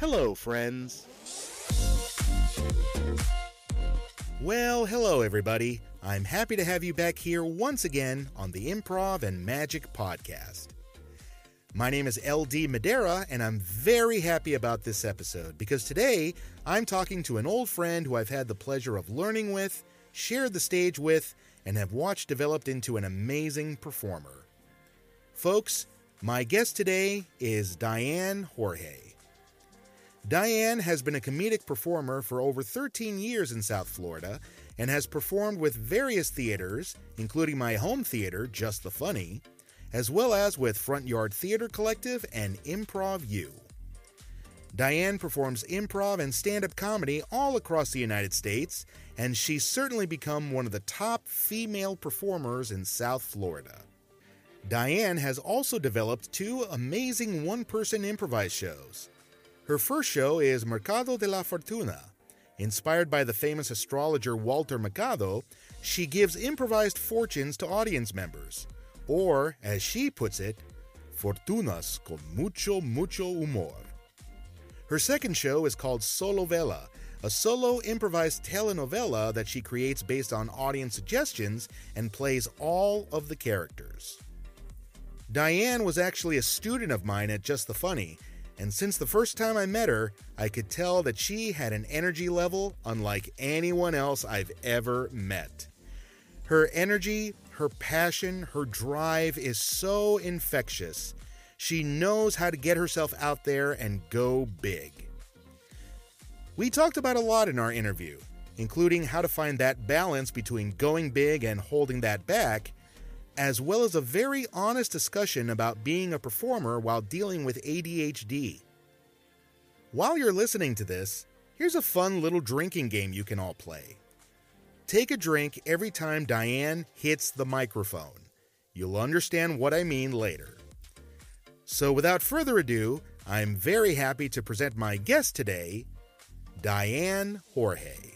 Hello, friends. Well, hello, everybody. I'm happy to have you back here once again on the Improv and Magic Podcast. My name is LD Madera, and I'm very happy about this episode because today I'm talking to an old friend who I've had the pleasure of learning with, shared the stage with, and have watched developed into an amazing performer. Folks, my guest today is Diane Jorge. Diane has been a comedic performer for over 13 years in South Florida and has performed with various theaters, including my home theater, Just the Funny, as well as with Front Yard Theater Collective and ImprovU. Diane performs improv and stand up comedy all across the United States, and she's certainly become one of the top female performers in South Florida. Diane has also developed two amazing one person improvised shows. Her first show is Mercado de la Fortuna. Inspired by the famous astrologer Walter Mercado, she gives improvised fortunes to audience members. Or, as she puts it, fortunas con mucho, mucho humor. Her second show is called Solovela, a solo improvised telenovela that she creates based on audience suggestions and plays all of the characters. Diane was actually a student of mine at Just the Funny, and since the first time I met her, I could tell that she had an energy level unlike anyone else I've ever met. Her energy, her passion, her drive is so infectious. She knows how to get herself out there and go big. We talked about a lot in our interview, including how to find that balance between going big and holding that back, as well as a very honest discussion about being a performer while dealing with ADHD. While you're listening to this, here's a fun little drinking game you can all play. Take a drink every time Diane hits the microphone. You'll understand what I mean later. So, without further ado, I'm very happy to present my guest today, Diane Jorge.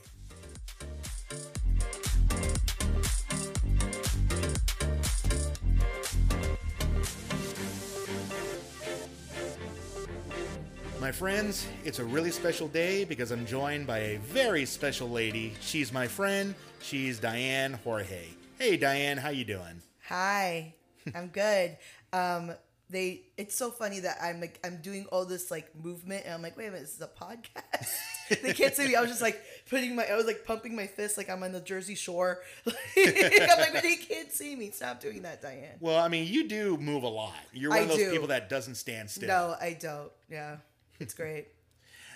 My friends, it's a really special day because I'm joined by a very special lady. She's my friend. She's Diane Jorge. Hey Diane, how you doing? Hi, I'm good. Um, they it's so funny that I'm like I'm doing all this like movement and I'm like, wait a minute, this is a podcast. they can't see me. I was just like putting my I was like pumping my fist like I'm on the Jersey Shore. I'm like, but they can't see me. Stop doing that, Diane. Well, I mean, you do move a lot. You're one I of those do. people that doesn't stand still. No, I don't. Yeah. It's great.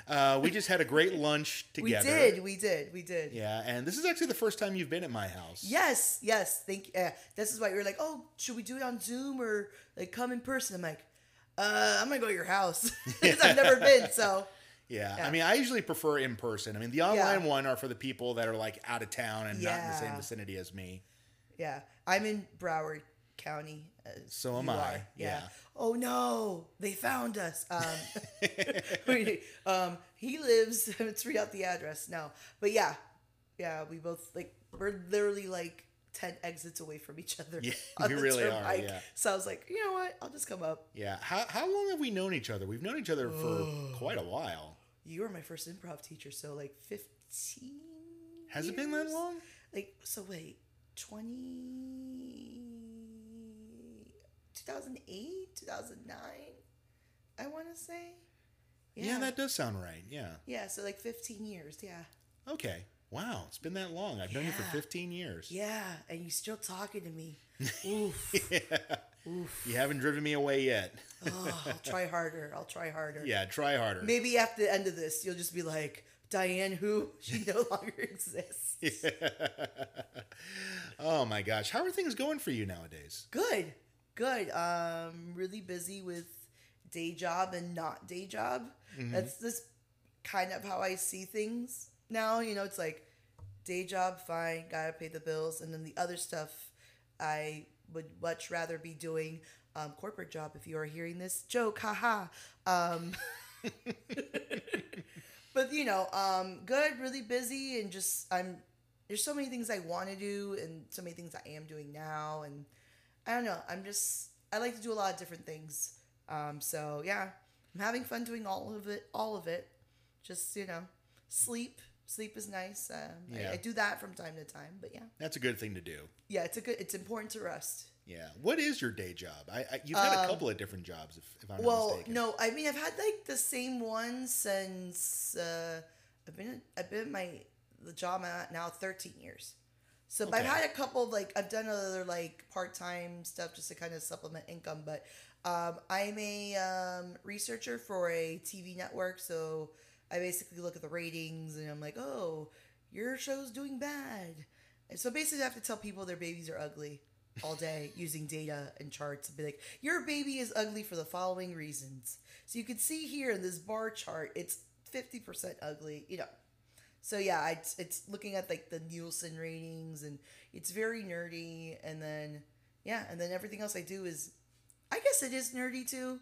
Uh, we just had a great lunch together. we did, we did, we did. Yeah, and this is actually the first time you've been at my house. Yes, yes. Thank. Uh, this is why we were like, oh, should we do it on Zoom or like come in person? I'm like, uh, I'm gonna go to your house because I've never been. So Yeah. I mean, I usually prefer in person. I mean, the online Yeah. one are for the people that are like out of town and not in the same vicinity as me. yeah, I'm in Broward County. So am I, yeah. Oh no, they found us. Um, wait, um, he lives. Let's read out the address. No, but yeah, yeah. We both like we're literally like ten exits away from each other. Yeah, we really are, yeah. So I was like, you know what? I'll just come up. Yeah. How, how long have we known each other? We've known each other for quite a while. You were my first improv teacher, so like fifteen. Has it been that long? Like so, wait, 20... 2008, 2009, I want to say. Yeah. that does sound right. Yeah. Yeah, so like 15 years, yeah. Okay. Wow. It's been that long. I've known you for 15 years. Yeah, and you're still talking to me. Oof. Oof. You haven't driven me away yet. oh, I'll try harder. I'll try harder. yeah. Try harder. Maybe after the end of this, you'll just be like, Diane, who? She no longer exists. Yeah. oh my gosh. How are things going for you nowadays? Good, good. Um, really busy with day job and not day job. That's this kind of how I see things now. You know, it's like day job, fine, gotta pay the bills, and then the other stuff I would much rather be doing. Um, corporate job. If you are hearing this joke, haha. Um, but you know, um, good, really busy, and just I'm. There's so many things I want to do, and so many things I am doing now, and I don't know. I'm just I like to do a lot of different things. Um, so yeah, I'm having fun doing all of it. All of it. Just you know, sleep. Sleep is nice. Um, Yeah. I, I do that from time to time. But yeah, That's a good thing to do. yeah, it's a good. It's important to rest. Yeah. What is your day job? I, I you've had a couple of different jobs, if, if I'm not Um, Well, mistaken. no, I mean I've had like the same one since uh, I've been I've been at my the job I'm at now 13 years. So but I've had a couple of like I've done other like part time stuff just to kind of supplement income. But um, I'm a um, researcher for a TV network, so I basically look at the ratings and I'm like, oh, your show's doing bad. And so basically, I have to tell people their babies are ugly all day using data and charts and be like, your baby is ugly for the following reasons. So you can see here in this bar chart, it's 50% ugly, you know. So yeah, it's, it's looking at like the Nielsen ratings and it's very nerdy. And then, yeah, and then everything else I do is, I guess it is nerdy too.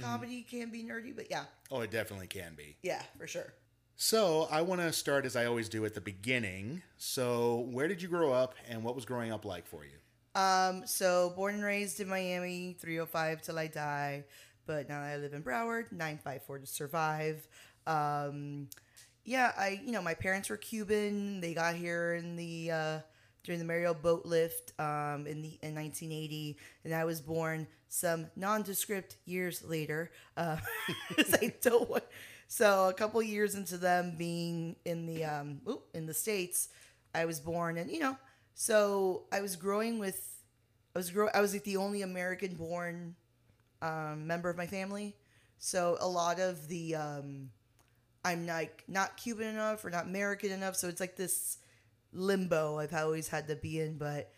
Comedy can be nerdy, but yeah, Oh, it definitely can be. yeah, for sure. So I want to start as I always do at the beginning. So where did you grow up, and what was growing up like for you? Um, so born and raised in Miami, 305 till I die. But now I live in Broward, 954 to survive. Um, yeah, I you know, my parents were Cuban. They got here in the uh during the Mariel boat lift um in the in 1980 and I was born some nondescript years later. Uh I don't want so a couple years into them being in the um ooh, in the states, I was born and you know, so I was growing with I was grow I was like the only American born um, member of my family. So a lot of the um, I'm like not Cuban enough or not American enough. So it's like this limbo I've always had to be in. But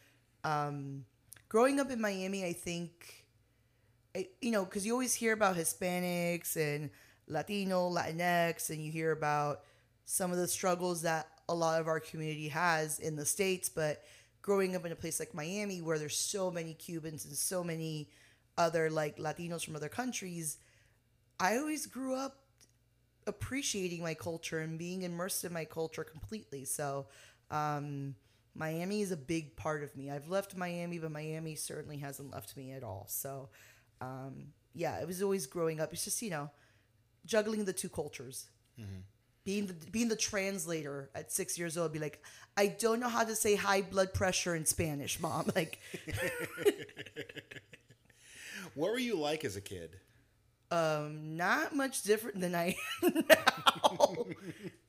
um, growing up in Miami, I think, you know, because you always hear about Hispanics and Latino, Latinx, and you hear about some of the struggles that a lot of our community has in the States. But growing up in a place like Miami, where there's so many Cubans and so many other like Latinos from other countries, I always grew up appreciating my culture and being immersed in my culture completely. So, um, Miami is a big part of me. I've left Miami, but Miami certainly hasn't left me at all. So, um, yeah, it was always growing up. It's just you know, juggling the two cultures. Being the being the translator at six years old, be like, I don't know how to say high blood pressure in Spanish, mom. Like, What were you like as a kid? Um, not much different than I am now.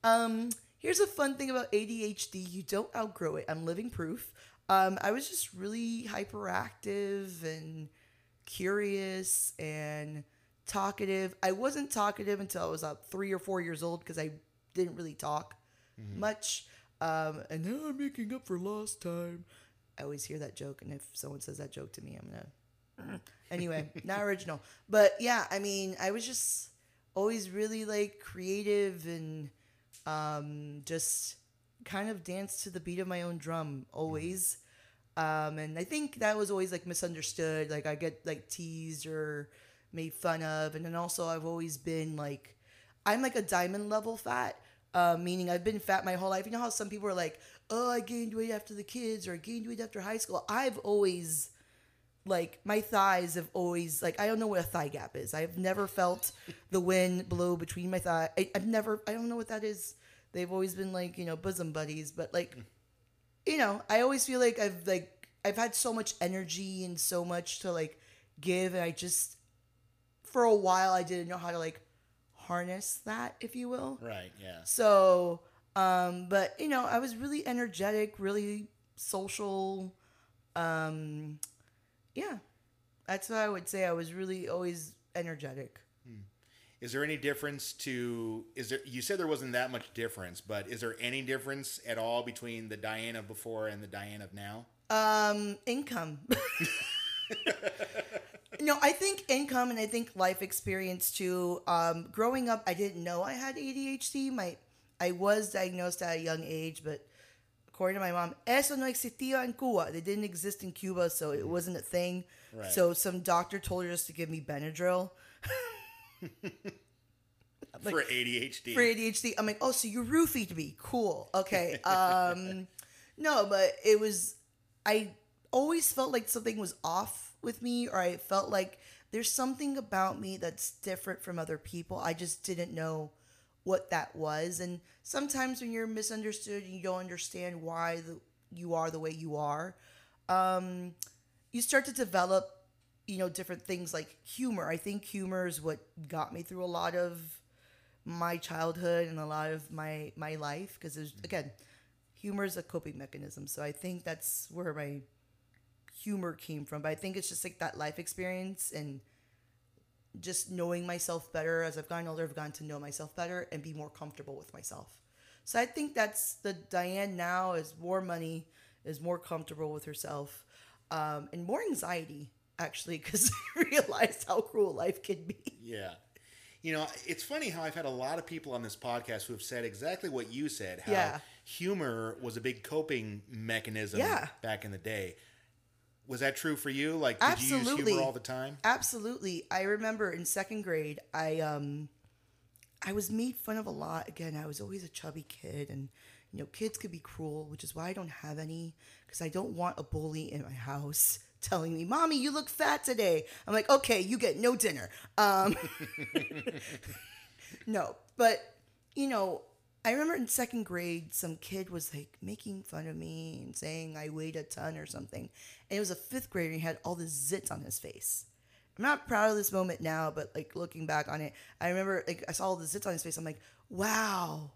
um, here's a fun thing about ADHD: you don't outgrow it. I'm living proof. Um, I was just really hyperactive and curious and talkative. I wasn't talkative until I was about three or four years old because I didn't really talk much. Um, and now I'm making up for lost time. I always hear that joke, and if someone says that joke to me, I'm gonna anyway, not original. But yeah, I mean, I was just always really like creative and um, just kind of danced to the beat of my own drum always. Um, and I think that was always like misunderstood. Like I get like teased or made fun of. And then also I've always been like, I'm like a diamond level fat. Uh, meaning I've been fat my whole life. You know how some people are like, oh, I gained weight after the kids or I gained weight after high school. I've always like my thighs have always like I don't know what a thigh gap is. I've never felt the wind blow between my thigh. I, I've never. I don't know what that is. They've always been like you know bosom buddies, but like you know I always feel like I've like I've had so much energy and so much to like give, and I just for a while I didn't know how to like harness that, if you will. Right. Yeah. So, um, but you know, I was really energetic, really social. Um, yeah, that's what I would say. I was really always energetic. Is there any difference to? Is there? You said there wasn't that much difference, but is there any difference at all between the Diane of before and the Diane of now? Um, income. no, I think income and I think life experience too. Um, growing up, I didn't know I had ADHD. My, I was diagnosed at a young age, but according to my mom, eso no existía en Cuba. They didn't exist in Cuba, so it wasn't a thing. Right. So some doctor told her just to give me Benadryl for ADHD. for ADHD. I'm like, oh, so you roofied me. Cool. Okay. Um, no, but it was, I always felt like something was off with me, or I felt like there's something about me that's different from other people. I just didn't know what that was. And sometimes when you're misunderstood and you don't understand why the, you are the way you are, um, you start to develop, you know, different things like humor. I think humor is what got me through a lot of my childhood and a lot of my my life because there's again humor is a coping mechanism so i think that's where my humor came from but i think it's just like that life experience and just knowing myself better as i've gotten older i've gotten to know myself better and be more comfortable with myself so i think that's the diane now is more money is more comfortable with herself um, and more anxiety actually because i realized how cruel life can be Yeah. You know, it's funny how I've had a lot of people on this podcast who have said exactly what you said. How Yeah. humor was a big coping mechanism Yeah. back in the day. Was that true for you? Like, did you use Absolutely. humor all the time? Absolutely. I remember in second grade, I um I was made fun of a lot. Again, I was always a chubby kid and you know, kids could be cruel, which is why I don't have any because I don't want a bully in my house telling me, "Mommy, you look fat today." I'm like, "Okay, you get no dinner." Um No, but you know, I remember in second grade, some kid was like making fun of me and saying I weighed a ton or something. And it was a fifth grader and he had all this zits on his face. I'm not proud of this moment now, but like looking back on it, I remember like I saw all the zits on his face. I'm like, wow,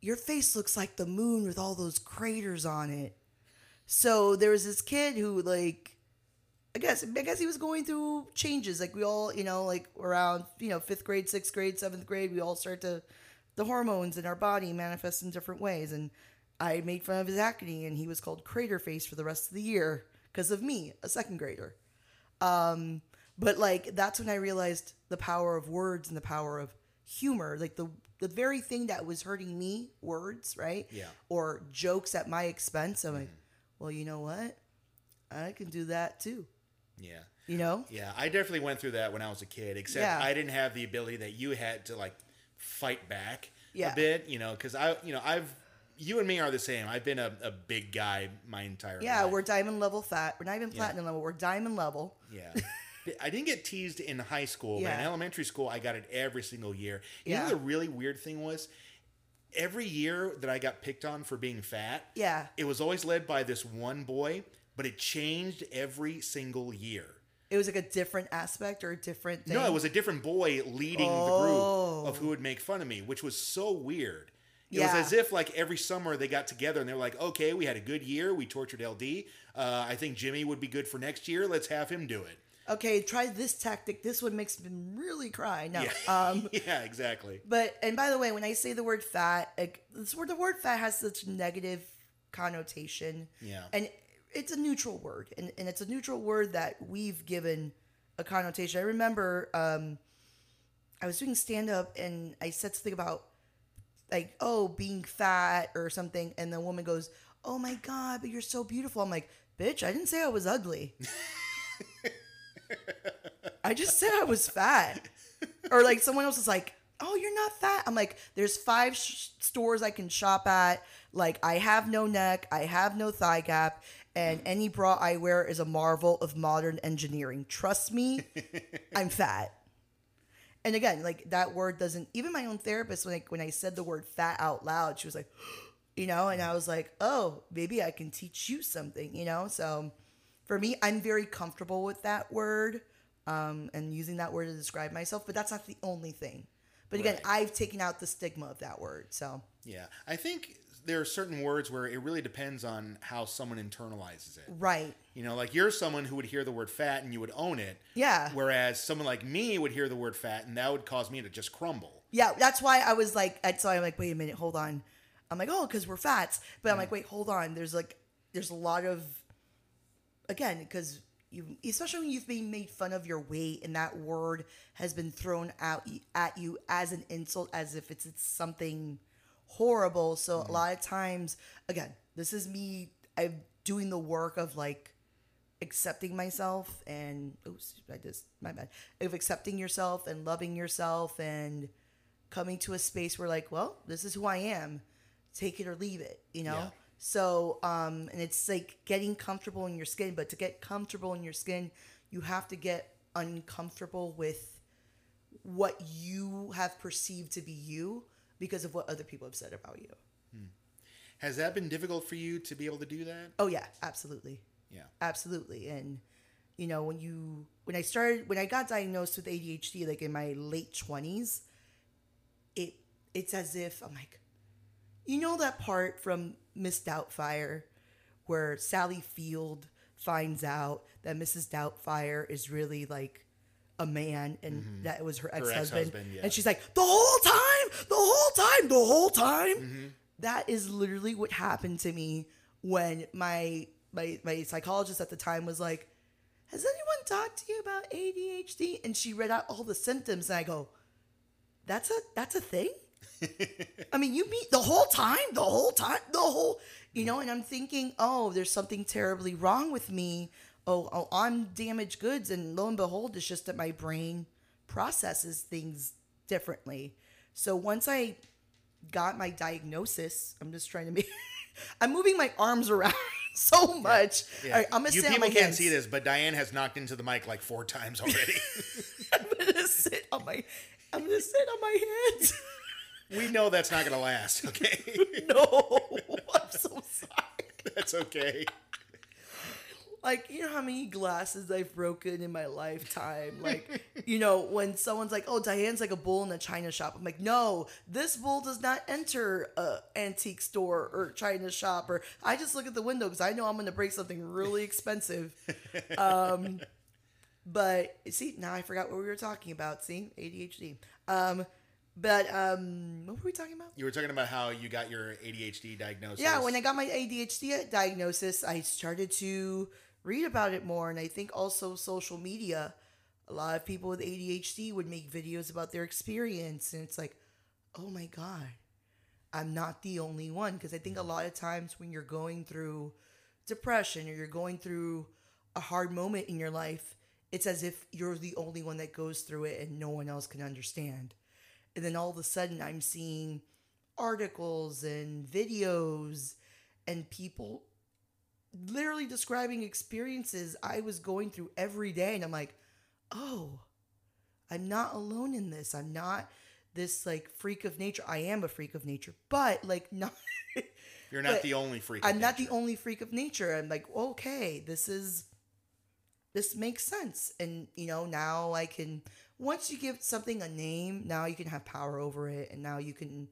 your face looks like the moon with all those craters on it. So there was this kid who like I guess I guess he was going through changes. Like we all, you know, like around you know fifth grade, sixth grade, seventh grade, we all start to the hormones in our body manifest in different ways. And I made fun of his acne, and he was called Crater Face for the rest of the year because of me, a second grader. Um, but like that's when I realized the power of words and the power of humor. Like the the very thing that was hurting me, words, right? Yeah. Or jokes at my expense. I'm like, well, you know what? I can do that too. Yeah. You know? Yeah, I definitely went through that when I was a kid. Except Yeah. I didn't have the ability that you had to like fight back Yeah. a bit. You know, because I, you know, I've you and me are the same. I've been a, a big guy my entire Yeah, life. we're diamond level fat. We're not even platinum level. We're diamond level. Yeah. I didn't get teased in high school, but in elementary school, I got it every single year. You know, Yeah. the really weird thing was every year that I got picked on for being fat, Yeah. it was always led by this one boy, but it changed every single year. It was like a different aspect or a different thing. No, it was a different boy leading Oh. the group of who would make fun of me, which was so weird. It Yeah. was as if like every summer they got together and they were like, "Okay, we had a good year. We tortured LD. Uh, I think Jimmy would be good for next year. Let's have him do it." Okay, try this tactic. This one makes me really cry. No. Yeah, Um yeah, exactly. but and by the way, when I say the word fat, like this word the word fat has such negative connotation. Yeah. And it's a neutral word. And, and it's a neutral word that we've given a connotation. I remember um I was doing stand up and I said something about like, oh, being fat or something, and the woman goes, Oh my god, but you're so beautiful. I'm like, bitch, I didn't say I was ugly. I just said I was fat. Or like someone else is like, "Oh, you're not fat." I'm like, "There's five sh- stores I can shop at. Like, I have no neck, I have no thigh gap, and any bra I wear is a marvel of modern engineering. Trust me, I'm fat." And again, like that word doesn't. Even my own therapist, when I, when I said the word fat out loud, she was like, you know, and I was like, "Oh, maybe I can teach you something," you know. So for me, I'm very comfortable with that word um, and using that word to describe myself, but that's not the only thing. But again, Right. I've taken out the stigma of that word. So Yeah, I think there are certain words where it really depends on how someone internalizes it. right, You know, like you're someone who would hear the word fat and you would own it. Yeah. Whereas someone like me would hear the word fat and that would cause me to just crumble. yeah, that's why I was like, so I'm like, wait a minute, hold on. I'm like, oh, because we're fats, but I'm like, wait, hold on. There's like, there's a lot of, again, because you, especially when you've been made fun of your weight and that word has been thrown out at you as an insult, as if it's, it's something horrible. So a lot of times, again, this is me. I'm doing the work of like accepting myself and oops, I just my bad of accepting yourself and loving yourself and coming to a space where like, well, this is who I am. Take it or leave it, you know. Yeah. So, um, and it's like getting comfortable in your skin. But to get comfortable in your skin, you have to get uncomfortable with what you have perceived to be you because of what other people have said about you. Hmm. Has that been difficult for you to be able to do that? Oh yeah, absolutely. Yeah. Absolutely. And you know, when you when I started when I got diagnosed with ADHD like in my late 20s, it it's as if I'm like you know that part from Miss Doubtfire where Sally Field finds out that Mrs. Doubtfire is really like a man and mm-hmm. that was her ex-husband, ex-husband, yeah. and she's like the whole time the whole time the whole time? Mm-hmm. That is literally what happened to me when my my my psychologist at the time was like has anyone talked to you about ADHD and she read out all the symptoms and I go that's a that's a thing? I mean, you meet the whole time, the whole time, the whole, you know, and I'm thinking, oh, there's something terribly wrong with me. Oh, oh, I'm damaged goods. And lo and behold, it's just that my brain processes things differently. So once I got my diagnosis, I'm just trying to make, I'm moving my arms around so much. All right, I'm to you people can't hands. see this, but Diane has knocked into the mic like four times already. I'm to sit on my, I'm to sit on my hands. we know that's not to last, okay? no, I'm so sorry. that's okay. Like you know how many glasses I've broken in my lifetime. Like you know when someone's like, "Oh, Diane's like a bull in a china shop," I'm like, "No, this bull does not enter a antique store or china shop." Or I just look at the window because I know I'm going to break something really expensive. Um, but see, now I forgot what we were talking about. See, ADHD. Um, but um, what were we talking about? You were talking about how you got your ADHD diagnosis. Yeah, when I got my ADHD diagnosis, I started to read about it more. And I think also social media. A lot of people with ADHD would make videos about their experience. And it's like, oh my God, I'm not the only one. Because I think a lot of times when you're going through depression or you're going through a hard moment in your life, it's as if you're the only one that goes through it and no one else can understand. And then all of a sudden, I'm seeing articles and videos and people literally describing experiences I was going through every day. And I'm like, oh, I'm not alone in this. I'm not this like freak of nature. I am a freak of nature, but like not. You're not the only freak. of I'm not the only freak of nature. I'm like, okay, this is this makes sense. And you know, now I can once you give something a name, now you can have power over it and now you can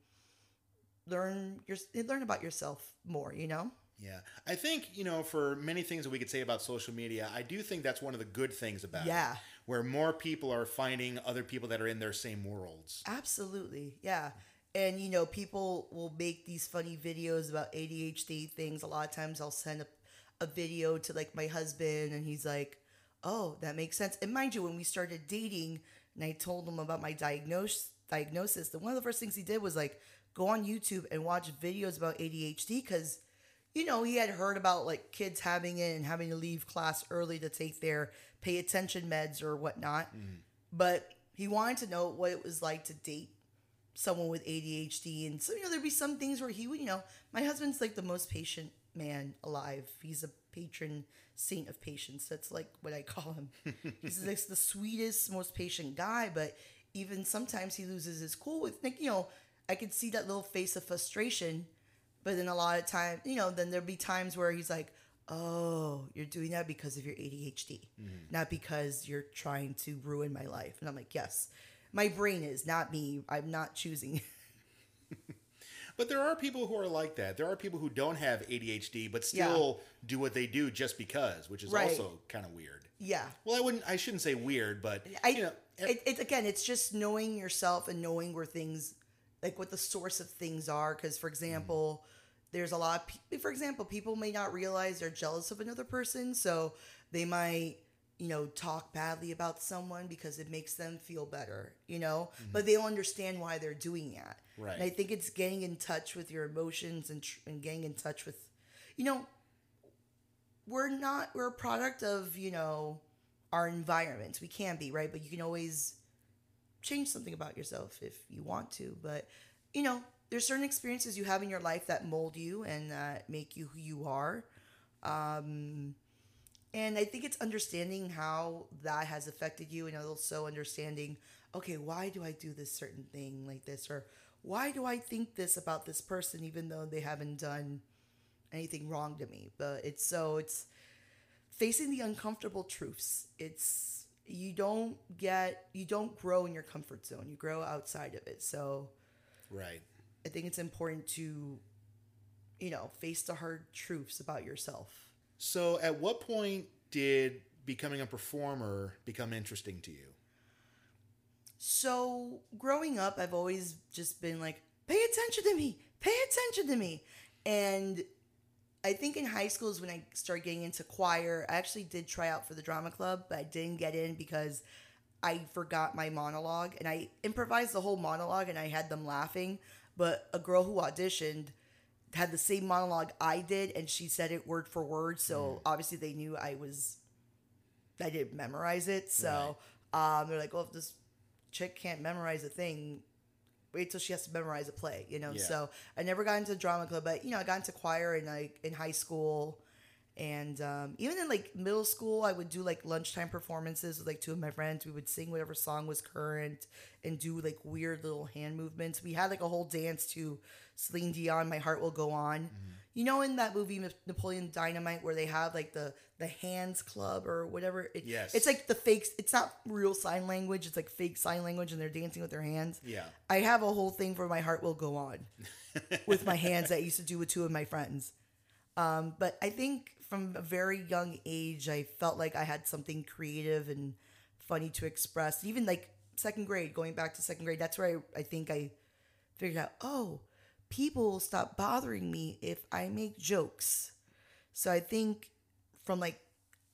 learn your learn about yourself more, you know? Yeah. I think, you know, for many things that we could say about social media, I do think that's one of the good things about Yeah. it. Where more people are finding other people that are in their same worlds. Absolutely. Yeah. And you know, people will make these funny videos about ADHD things. A lot of times I'll send a, a video to like my husband and he's like, "Oh, that makes sense." And mind you, when we started dating and I told him about my diagnosis diagnosis, the one of the first things he did was like go on YouTube and watch videos about ADHD cuz you know, he had heard about like kids having it and having to leave class early to take their pay attention meds or whatnot. Mm-hmm. But he wanted to know what it was like to date someone with ADHD. And so, you know, there'd be some things where he would, you know, my husband's like the most patient man alive. He's a patron saint of patience. That's like what I call him. He's like the sweetest, most patient guy, but even sometimes he loses his cool with, like, you know, I could see that little face of frustration. But then a lot of time, you know, then there'll be times where he's like, "Oh, you're doing that because of your ADHD, mm-hmm. not because you're trying to ruin my life." And I'm like, "Yes, my brain is not me. I'm not choosing." But there are people who are like that. There are people who don't have ADHD but still do what they do just because, which is Right. also kind of weird. yeah, Well, I wouldn't I shouldn't say weird, but I. you know, it, it again, it's just knowing yourself and knowing where things, like what the source of things are. Because, for mm-hmm. example, there's a lot. Pe- for example, people may not realize they're jealous of another person, so they might, you know, talk badly about someone because it makes them feel better, you know. Mm-hmm. But they don't understand why they're doing that. Right. And I think it's getting in touch with your emotions and tr- and getting in touch with, you know, we're not we're a product of you know our environment. We can be right, but you can always change something about yourself if you want to. But you know, there's certain experiences you have in your life that mold you and that make you who you are. Um, And I think it's understanding how that has affected you and also understanding, okay, why do I do this certain thing like this? Or why do I think this about this person even though they haven't done anything wrong to me? But it's so, it's facing the uncomfortable truths. It's, you don't get, you don't grow in your comfort zone, you grow outside of it. So Right. I think it's important to, you know, face the hard truths about yourself. So, at what point did becoming a performer become interesting to you? So growing up, I've always just been like, pay attention to me, pay attention to me. And I think in high school is when I started getting into choir. I actually did try out for the drama club, but I didn't get in because I forgot my monologue and I improvised the whole monologue and I had them laughing. But a girl who auditioned had the same monologue I did and she said it word for word. So obviously they knew I was, I didn't memorize it. So um, they're like, well, if this chick can't memorize a thing, wait till she has to memorize a play, you know. Yeah. So I never got into drama club, but you know, I got into choir in like in high school, and um, even in like middle school, I would do like lunchtime performances with like two of my friends. We would sing whatever song was current and do like weird little hand movements. We had like a whole dance to Celine Dion, "My Heart Will Go On." Mm-hmm. You know, in that movie Napoleon Dynamite, where they have like the the hands club or whatever. It, Yes. it's like the fakes. It's not real sign language. It's like fake sign language, and they're dancing with their hands. Yeah. I have a whole thing for my heart will go on with my hands that I used to do with two of my friends. Um, but I think from a very young age, I felt like I had something creative and funny to express. Even like second grade, going back to second grade, that's where I, I think I figured out, oh, people will stop bothering me if I make jokes. So I think from like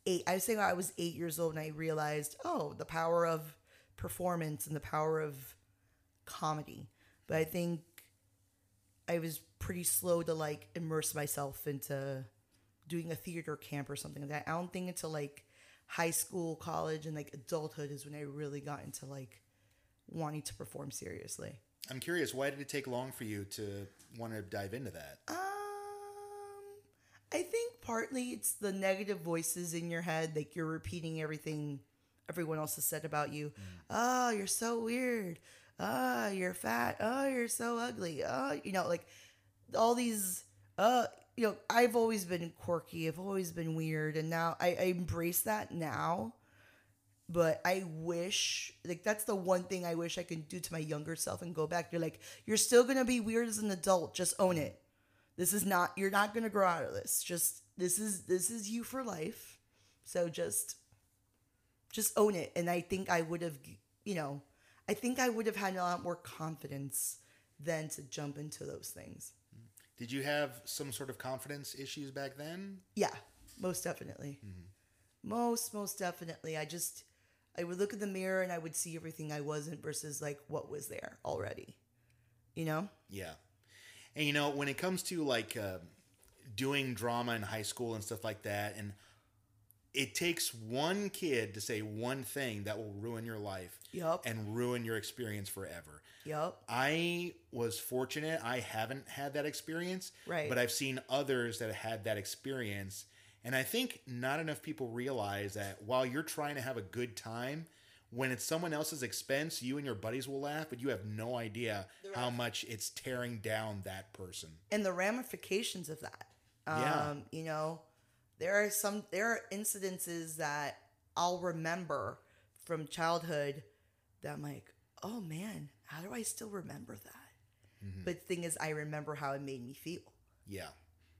eight, I was saying I was eight years old and I realized, oh, the power of performance and the power of comedy. But I think I was pretty slow to like immerse myself into doing a theater camp or something like that. I don't think until like high school, college, and like adulthood is when I really got into like wanting to perform seriously. I'm curious, why did it take long for you to want to dive into that? Um, I think partly it's the negative voices in your head, like you're repeating everything everyone else has said about you. Oh, you're so weird. Oh, you're fat. Oh, you're so ugly. Oh, you know, like all these. Uh, you know, I've always been quirky. I've always been weird, and now I, I embrace that now. But I wish, like, that's the one thing I wish I could do to my younger self and go back. You're like, you're still gonna be weird as an adult. Just own it. This is not. You're not gonna grow out of this. Just this is this is you for life. So just, just own it. And I think I would have, you know, I think I would have had a lot more confidence than to jump into those things. Did you have some sort of confidence issues back then? Yeah, most definitely. Most, most definitely. I just, I would look in the mirror and I would see everything I wasn't versus like what was there already. You know? Yeah. And you know, when it comes to like uh, doing drama in high school and stuff like that, and it takes one kid to say one thing that will ruin your life Yup. and ruin your experience forever. Yup. I was fortunate. I haven't had that experience. Right. But I've seen others that have had that experience. And I think not enough people realize that while you're trying to have a good time, when it's someone else's expense, you and your buddies will laugh, but you have no idea how much it's tearing down that person. And the ramifications of that. Um, Yeah. You know, there are some, there are incidences that I'll remember from childhood that I'm like, oh man, how do I still remember that? Mm-hmm. But the thing is, I remember how it made me feel. Yeah.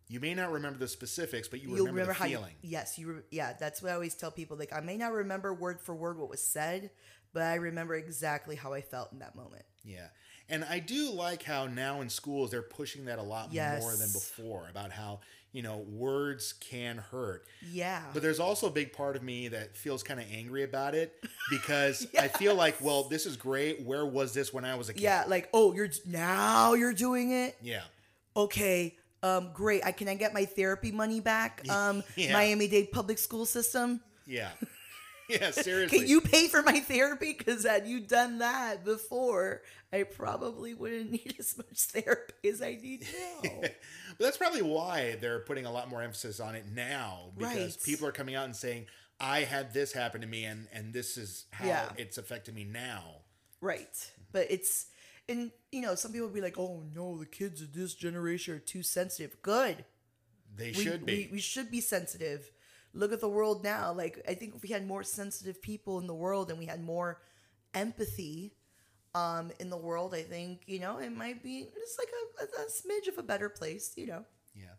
You may not remember the specifics, but you You'll remember, remember the how you, feeling. yes you re- yeah that's what i always tell people like i may not remember word for word what was said but i remember exactly how i felt in that moment Yeah. And I do like how now in schools they're pushing that a lot Yes. more than before about how, you know, words can hurt. yeah But there's also a big part of me that feels kind of angry about it because I feel like, well, this is great. Where was this when I was a kid? yeah like oh you're now you're doing it Yeah. okay um great i can i get my therapy money back um Yeah. miami-dade public school system Yeah. yeah, seriously. Can you pay for my therapy? Because had you done that before, I probably wouldn't need as much therapy as I need now. but that's probably why they're putting a lot more emphasis on it now because Right. people are coming out and saying, "I had this happen to me, and and this is how Yeah. it's affecting me now." Right. But it's, and you know, some people be like, oh no, the kids of this generation are too sensitive. Good. They we, should be. We, we should be sensitive. Look at the world now. Like, I think if we had more sensitive people in the world and we had more empathy um, in the world, I think, you know, it might be just like a, a, a smidge of a better place, you know. yeah.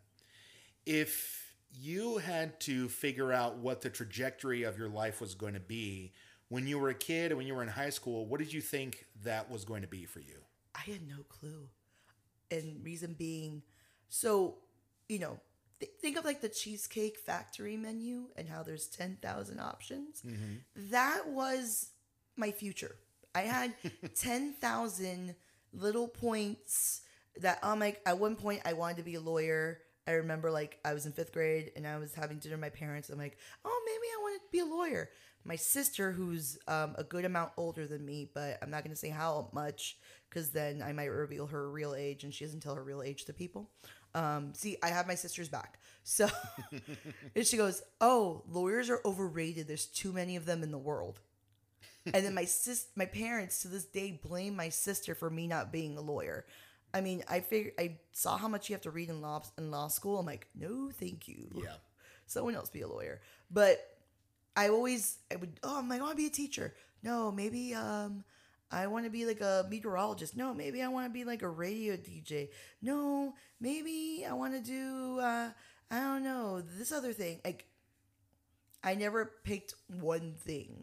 If you had to figure out what the trajectory of your life was going to be when you were a kid and when you were in high school, what did you think that was going to be for you? I had no clue. And reason being, so, you know, th- think of like the Cheesecake Factory menu and how there's 10,000 options. That was my future. I had 10,000 little points that I'm like, at one point, I wanted to be a lawyer. I remember like I was in fifth grade and I was having dinner with my parents. I'm like, oh, maybe I want to be a lawyer. My sister, who's um, a good amount older than me, but I'm not going to say how much because then I might reveal her real age and she doesn't tell her real age to people. Um, see, I have my sister's back. So, and she goes, oh, lawyers are overrated. There's too many of them in the world. and then my sis, my parents to this day blame my sister for me not being a lawyer. I mean, I figured I saw how much you have to read in law in law school. I'm like, no, thank you. Yeah. someone else be a lawyer. But I always I would oh I'm like, I want to be a teacher. No, maybe um I want to be like a meteorologist. No, maybe I want to be like a radio DJ. No, maybe I want to do uh I don't know, this other thing. Like I never picked one thing.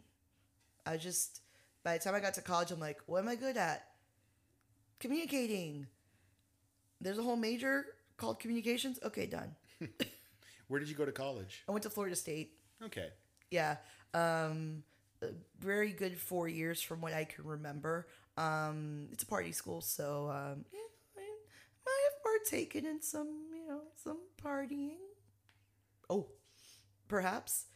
I just by the time I got to college I'm like, what am I good at? Communicating. There's a whole major called communications. Okay, done. Where did you go to college? I went to Florida State. Okay. Yeah. Um, very good four years from what I can remember. Um, it's a party school, so um, yeah, I might have partaken in some, you know, some partying. Oh, perhaps.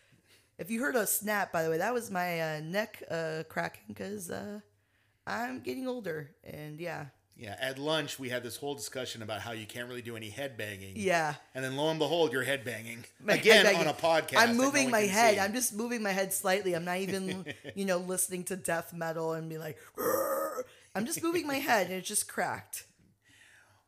If you heard a snap, by the way, that was my uh, neck uh, cracking because uh, I'm getting older, and yeah, Yeah. At lunch, we had this whole discussion about how you can't really do any head banging. yeah. And then lo and behold, you're head banging My again head on a podcast. I'm that no moving my head. see. I'm just moving my head slightly. I'm not even, you know, listening to death metal and be like, "Grr." I'm just moving my head and it just cracked.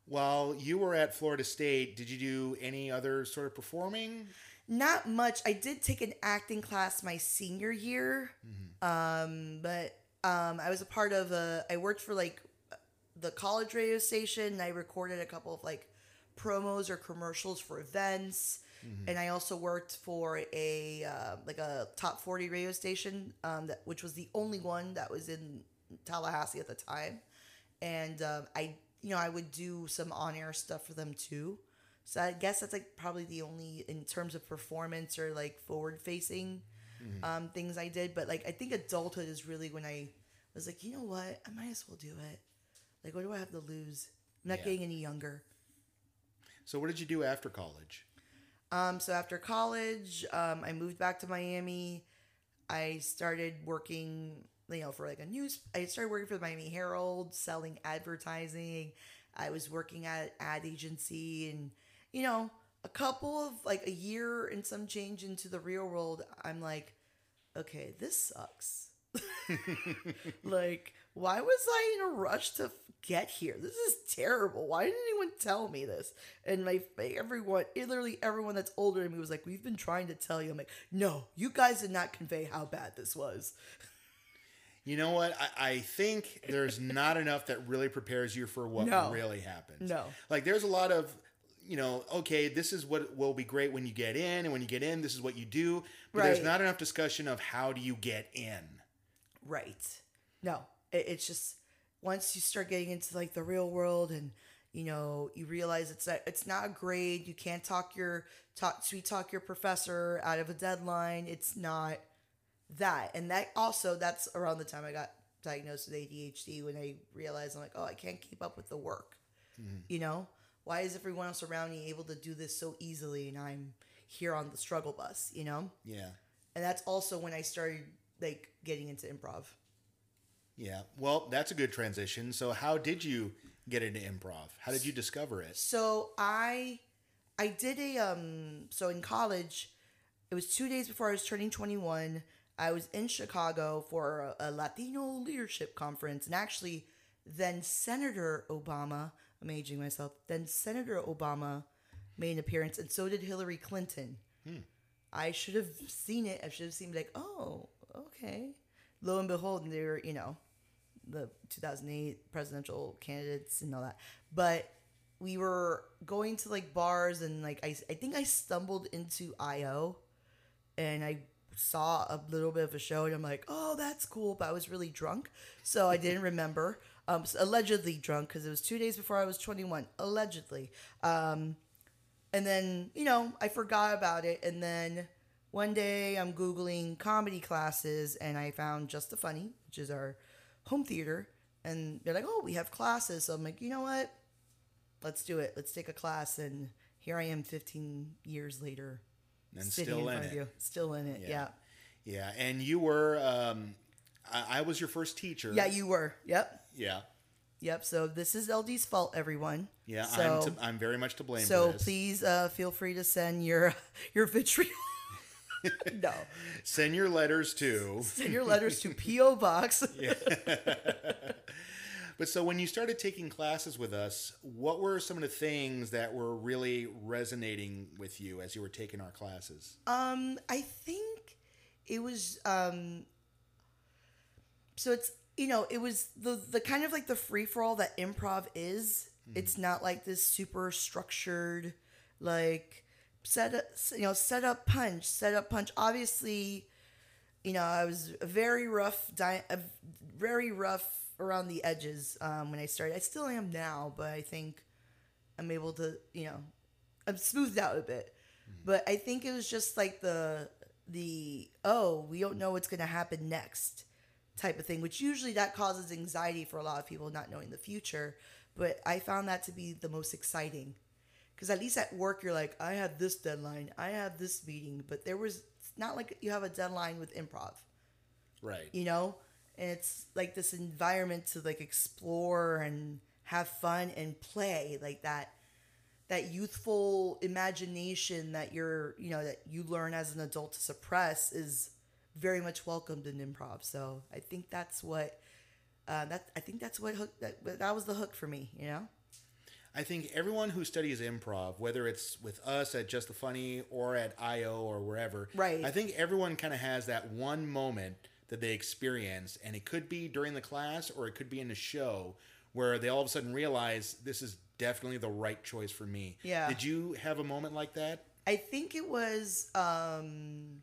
While you were at Florida State, did you do any other sort of performing? Not much. I did take an acting class my senior year, um, but um, I was a part of a. I worked for like the college radio station. And I recorded a couple of like promos or commercials for events, and I also worked for a uh, like a top forty radio station, um, that which was the only one that was in Tallahassee at the time, and um, I you know I would do some on air stuff for them too. So I guess that's like probably the only in terms of performance or like forward facing um, things I did. But like I think adulthood is really when I was like, you know what, I might as well do it. Like, what do I have to lose? I'm not Yeah. getting any younger. So what did you do after college? Um, so after college, um, I moved back to Miami. I started working, you know, for like a news. I started working for the Miami Herald, selling advertising. I was working at an ad agency, and you know, a couple of like a year and some change into the real world. I'm like, okay, this sucks. like, why was I in a rush to get here? This is terrible. Why didn't anyone tell me this? And my everyone, eh, literally everyone that's older than me was like, we've been trying to tell you. I'm like, no, you guys did not convey how bad this was. You know what? I, I think there's not enough that really prepares you for what No. really happens. No. Like there's a lot of, you know, okay, this is what will be great when you get in, and when you get in, this is what you do. But there's not enough discussion of how do you get in. Right. No, it's just once you start getting into like the real world and you know you realize it's not, it's not a grade. You can't talk your talk sweet talk your professor out of a deadline. It's not that. And that also that's around the time I got diagnosed with ADHD when I realized I'm like, oh, I can't keep up with the work. Mm-hmm. You know, why is everyone else around me able to do this so easily and I'm here on the struggle bus? You know Yeah. and that's also when I started like getting into improv. Yeah. Well, that's a good transition. So, how did you get into improv? How did you discover it? So I I did a um so in college it was 2 days before I was turning 21. I was in Chicago for a, a Latino leadership conference and actually then Senator Obama, I'm aging myself. Then Senator Obama made an appearance and so did Hillary Clinton. I should have seen it. I should have seen like, "Oh, okay." Lo and behold, they were, you know, the 2008 presidential candidates and all that. But we were going to like bars and like I, I think I stumbled into IO and I saw a little bit of a show and I'm like, oh, that's cool. But I was really drunk. So I didn't remember. Um, allegedly drunk because it was two days before I was 21. Allegedly. Um, and then, you know, I forgot about it. And then one day I'm Googling comedy classes and I found Just the Funny, which is our home theater. And they're like, oh, we have classes. So I'm like, you know what? Let's do it. Let's take a class. And here I am 15 years later. And sitting still in front of it. you. Still in it. Yeah. Yeah. And you were, um, I, I was your first teacher. Yeah, you were. Yep. Yeah. Yep. So this is LD's fault, everyone. Yeah. So, I'm, to, I'm very much to blame so please uh, feel free to send your your vitriol. no, Send your letters to. send your letters to PO Box. But so when you started taking classes with us, what were some of the things that were really resonating with you as you were taking our classes? Um, I think it was um. So it's you know it was the the kind of like the free for all that improv is. It's not like this super structured, like set up you know set up punch set up punch. Obviously, you know I was a very rough, di- very rough around the edges um, when I started. I still am now, but I think I'm able to you know I'm smoothed out a bit. But I think it was just like the the oh we don't know what's going to happen next type of thing, which usually that causes anxiety for a lot of people not knowing the future. But I found that to be the most exciting because at least at work you're like I have this deadline, I have this meeting, but there was it's not like you have a deadline with improv. Right. you know? And it's like this environment to like explore and have fun and play like that that youthful imagination that you're you know that you learn as an adult to suppress is very much welcomed in improv. So i think that's what uh, that i think that's what hook that that was the hook for me you know I think everyone who studies improv, whether it's with us at Just the Funny or at IO or wherever, Right. I think everyone kind of has that one moment that they experience, and it could be during the class or it could be in a show where they all of a sudden realize this is definitely the right choice for me. Yeah. Did you have a moment like that? I think it was um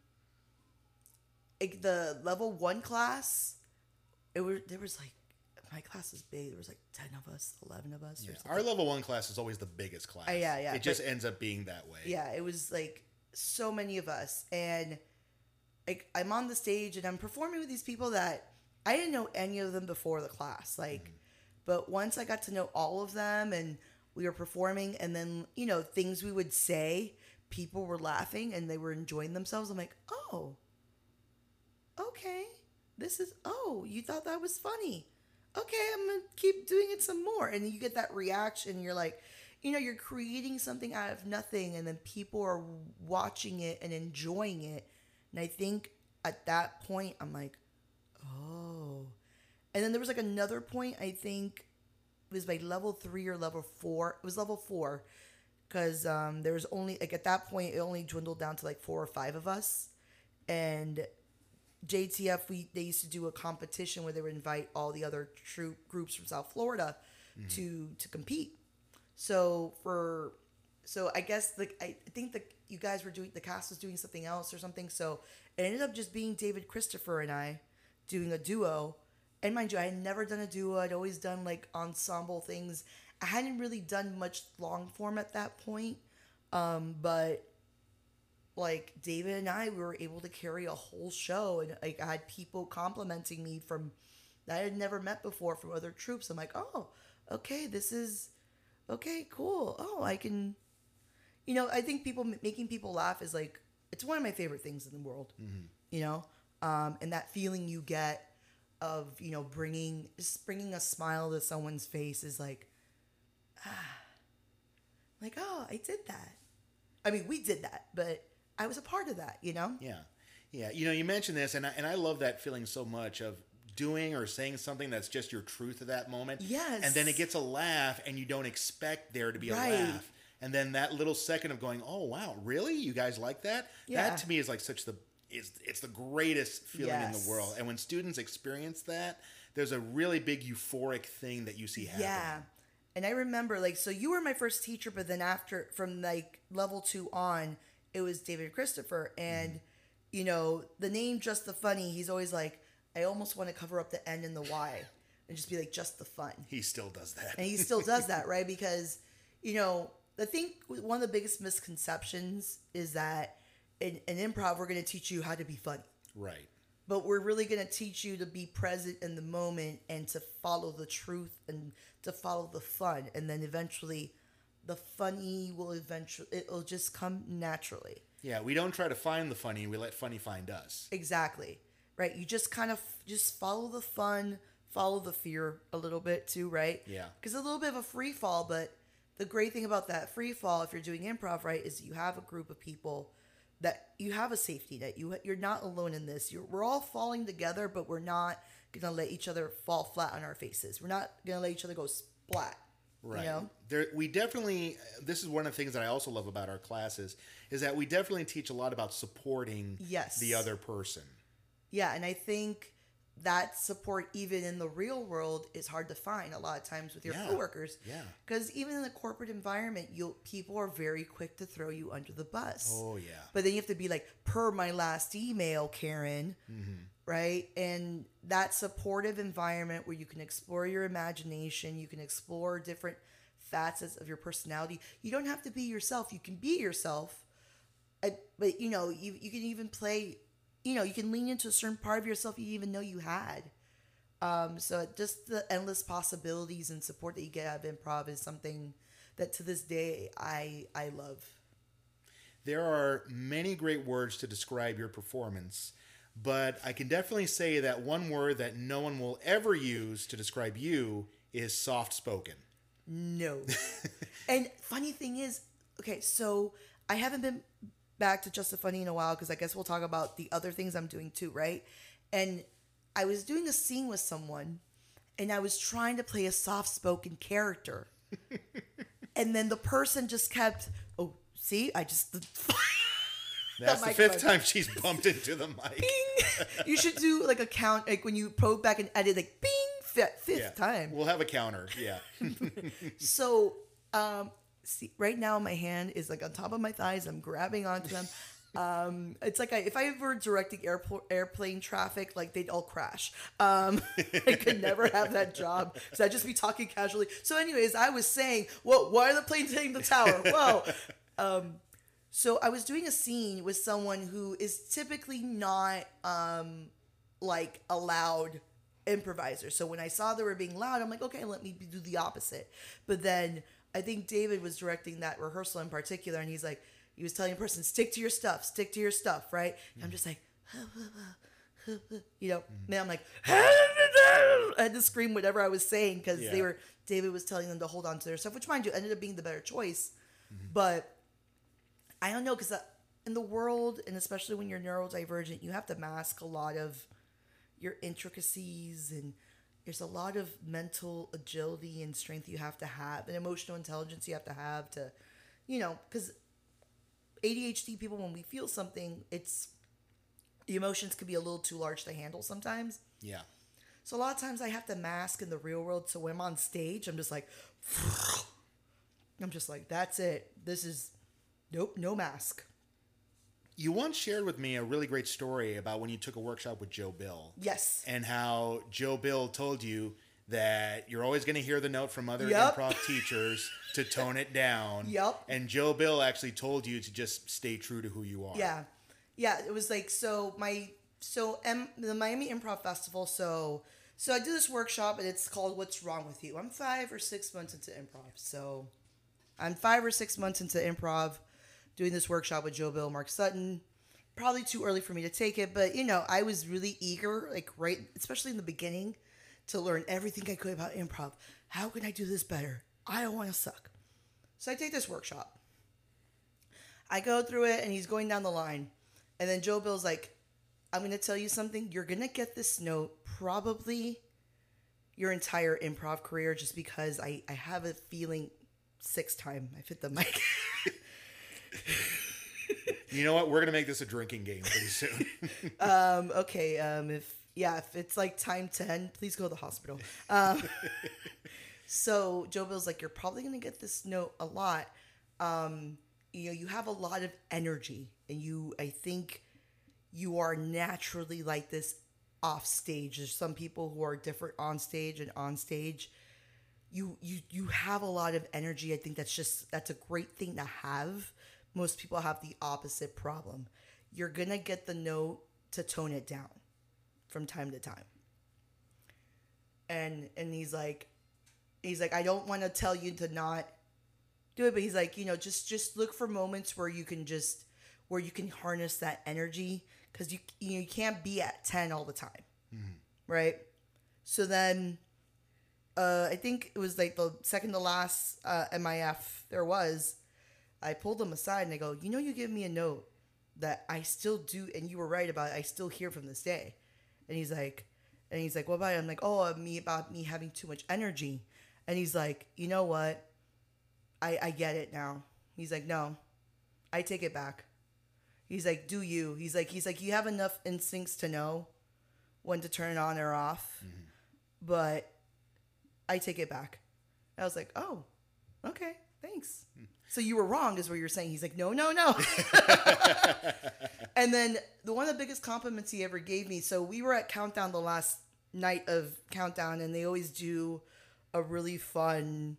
the level one class. It was there was like my class is big. There was like ten of us, eleven of us. Or something. Our level one class is always the biggest class. Uh, yeah, yeah, It just but- ends up being that way. yeah, it was like so many of us, and like I'm on the stage and I'm performing with these people that I didn't know any of them before the class. Like, but once I got to know all of them and we were performing, and then you know things we would say, people were laughing and they were enjoying themselves. I'm like, oh, okay, this is oh, you thought that was funny. Okay, I'm gonna keep doing it some more, and you get that reaction. You're like, you know, you're creating something out of nothing, and then people are watching it and enjoying it. And I think at that point, I'm like, oh. And then there was like another point. I think it was like level three or level four. It was level four because um, there was only like at that point it only dwindled down to like four or five of us, and JTF we they used to do a competition where they would invite all the other troupe groups from South Florida to to compete. So for so I guess like I think that you guys were doing the cast was doing something else or something. So it ended up just being David Christopher and I doing a duo. And mind you, I had never done a duo. I'd always done like ensemble things. I hadn't really done much long form at that point. Um, but like David and I, we were able to carry a whole show, and like I had people complimenting me from that I had never met before from other troupes. I'm like, oh, okay, this is okay, cool. Oh, I can, you know, I think people making people laugh is like it's one of my favorite things in the world. You know, um, and that feeling you get of you know bringing just bringing a smile to someone's face is like, ah, like oh, I did that. I mean, we did that, but I was a part of that. You know. Yeah, yeah. You know, you mentioned this, and I, and I love that feeling so much of doing or saying something that's just your truth at that moment. Yes. And then it gets a laugh, and you don't expect there to be Right. a laugh. And then that little second of going, "Oh wow, really? You guys like that?" Yeah. That to me is like such the is it's the greatest feeling in the world. And when students experience that, there's a really big euphoric thing that you see happen. Yeah. And I remember like so you were my first teacher, but then after from like level two on, it was David Christopher. And mm-hmm. you know, the name Just the Funny, he's always like, I almost want to cover up the N and the Y and just be like just the fun. He still does that. And he still does that, right? Because, you know, I think one of the biggest misconceptions is that in, in improv we're gonna teach you how to be funny right. but we're really going to teach you to be present in the moment and to follow the truth and to follow the fun and then eventually the funny will eventually it'll just come naturally. Yeah, we don't try to find the funny, we let funny find us. exactly right? You just kind of just follow the fun follow the fear a little bit too right? Yeah. because a little bit of a free fall but the great thing about that free fall if you're doing improv right is you have a group of people that you have a safety net. You you're not alone in this. You're, we're all falling together but we're not gonna let each other fall flat on our faces. We're not gonna let each other go splat Right. you know There, we definitely. This is one of the things that I also love about our classes is that we definitely teach a lot about supporting Yes. the other person. yeah and i think that support even in the real world is hard to find a lot of times with your Yeah. coworkers Yeah. because even in the corporate environment you'll people are very quick to throw you under the bus Oh yeah. But then you have to be like, per my last email, Karen, mm-hmm. Right? And that supportive environment where you can explore your imagination, you can explore different facets of your personality. You don't have to be yourself. You can be yourself, but you know, you you can even play. You know, you can lean into a certain part of yourself you didn't even know you had. Um, so just the endless possibilities and support that you get out of improv is something that to this day I I love. There are many great words to describe your performance, but I can definitely say that one word that no one will ever use to describe you is soft spoken. No. and funny thing is, okay, so I haven't been back to Just the Funny in a while because I guess we'll talk about the other things I'm doing too, right? And I was doing a scene with someone and I was trying to play a soft spoken character. and then the person just kept, oh, see, I just. That's the, mic fifth time she's bumped into the mic. Bing. you should do like a count, like when you probe back and edit, like bing, fifth, fifth Yeah. time. We'll have a counter. Yeah. So, um, see, right now my hand is like on top of my thighs. I'm grabbing onto them. Um, it's like I, if I were directing airport airplane traffic, like they'd all crash. Um, I could never have that job so I'd just be talking casually. So, anyways, I was saying, "Well, why are the planes hitting the tower?" Whoa. Um, so I was doing a scene with someone who is typically not um, like a loud improviser. So when I saw they were being loud, I'm like, okay, let me do the opposite. But then I think David was directing that rehearsal in particular, and he's like, he was telling the person, stick to your stuff, stick to your stuff, right? And I'm just like, you know, man, I'm like, I had to scream whatever I was saying because Yeah. they were, David was telling them to hold on to their stuff, which mind you, ended up being the better choice. But I don't know because uh, in the world, and especially when you're neurodivergent, you have to mask a lot of your intricacies, and there's a lot of mental agility and strength you have to have, and emotional intelligence you have to have to, you know, because ADHD people, when we feel something, it's the emotions could be a little too large to handle sometimes. Yeah. So a lot of times I have to mask in the real world. So when I'm on stage, I'm just like, I'm just like, that's it. This is, nope, no mask. You once shared with me a really great story about when you took a workshop with Joe Bill. Yes. And how Joe Bill told you that you're always going to hear the note from other Yep. improv teachers to tone it down. Yep. And Joe Bill actually told you to just stay true to who you are. Yeah, yeah. It was like so my so M, the Miami Improv Festival. So so I do this workshop and it's called "What's Wrong with You." I'm five or six months into improv. So I'm five or six months into improv, doing this workshop with Joe Bill, Mark Sutton, probably too early for me to take it, but you know, I was really eager, like right, especially in the beginning, to learn everything I could about improv. How can I do this better? I don't want to suck. So I take this workshop. I go through it, and he's going down the line, and then Joe Bill's like, "I'm going to tell you something. You're going to get this note probably." Your entire improv career, just because I, I have a feeling sixth time I've hit the mic. You know what? We're gonna make this a drinking game pretty soon. Um, okay, um, if yeah, if it's like time ten, please go to the hospital. Um, so Joe Bill's like, you're probably gonna get this note a lot. Um, you know, you have a lot of energy, and you, I think, you are naturally like this off stage. There's some people who are different on stage and on stage. You you you have a lot of energy. I think that's just that's a great thing to have. Most people have the opposite problem. You're gonna get the note to tone it down from time to time. And and he's like he's like, I don't want to tell you to not do it, but he's like, you know, just just look for moments where you can just where you can harness that energy because you you, know, you can't be at 10 all the time right so then uh i think it was like the second to last uh mif there was i pulled them aside and i go you know you give me a note that i still do and you were right about it i still hear from this day. And he's like and he's like what about it i'm like oh uh, me about me having too much energy. And he's like you know what? I i get it now. He's like no i take it back. He's like, "Do you?" He's like, "He's like, you have enough instincts to know when to turn it on or off, mm-hmm. but I take it back." I was like, "Oh, okay, thanks." Hmm. So you were wrong, is what you're saying. He's like, "No, no, no." and then the one of the biggest compliments he ever gave me. So we were at Countdown the last night of Countdown, and they always do a really fun.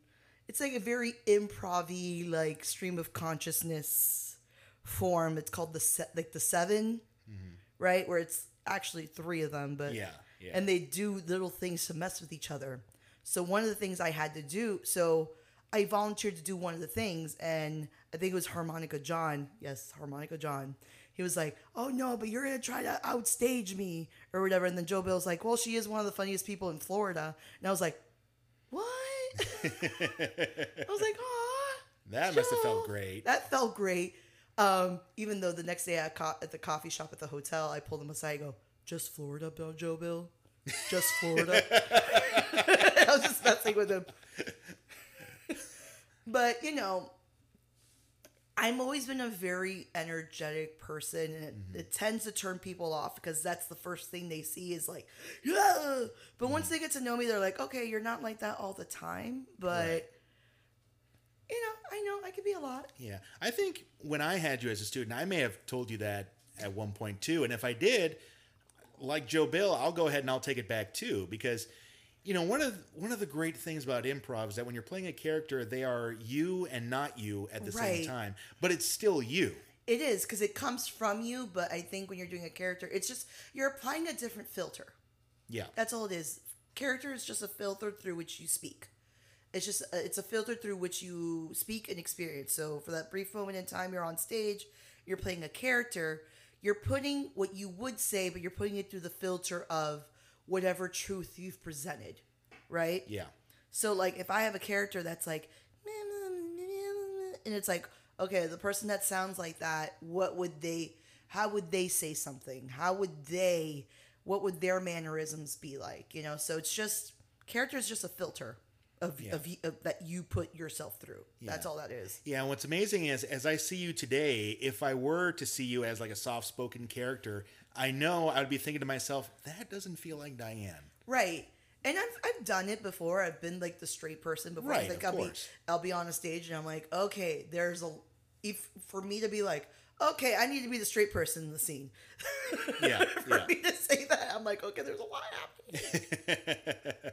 It's like a very improv like stream of consciousness form. It's called the set, like the 7 mm-hmm. right? Where it's actually three of them, but Yeah, yeah. and they do little things to mess with each other. So one of the things I had to do, so I volunteered to do one of the things, and I think it was Harmonica John. Yes, Harmonica John. He was like, "Oh no, but you're gonna try to outstage me or whatever." And then Joe Bill's like, "Well, she is one of the funniest people in Florida," and I was like, "What?" I was like, "Ah." That must have felt great. That felt great. Um, even though the next day at, the coffee shop at the hotel, I pulled him aside. and go, just Florida, Bill Joe Bill, just Florida. I was just messing with him. But you know, I've always been a very energetic person, and it, mm-hmm. it tends to turn people off because that's the first thing they see is like, yeah. But once mm-hmm. they get to know me, they're like, okay, you're not like that all the time, but. Right. You know, I know I could be a lot. Yeah. I think when I had you as a student, I may have told you that at one point too. And if I did, like Joe Bill, I'll go ahead and I'll take it back too because you know, one of one of the great things about improv is that when you're playing a character, they are you and not you at the Right. same time, but it's still you. It is because it comes from you, but I think when you're doing a character, it's just you're applying a different filter. Yeah. That's all it is. Character is just a filter through which you speak. It's just uh, it's a filter through which you speak and experience. So for that brief moment in time, you're on stage, you're playing a character. You're putting what you would say, but you're putting it through the filter of whatever truth you've presented, right? Yeah. So like if I have a character that's like and it's like, okay, the person that sounds like that, what would they how would they say something? How would they what would their mannerisms be like? You know, so it's just character is just a filter of, Yeah. of, of that you put yourself through. That's all that is. Yeah, and what's amazing is as I see you today, if I were to see you as like a soft spoken character, I know I would be thinking to myself, that doesn't feel like Diane. Right. And I've, I've done it before. I've been like the straight person before. Right, like of I'll be course. I'll be on a stage and I'm like, okay, there's a if for me to be like, okay, I need to be the straight person in the scene. Yeah, for yeah. me to say that, I'm like, okay, there's a lot happening.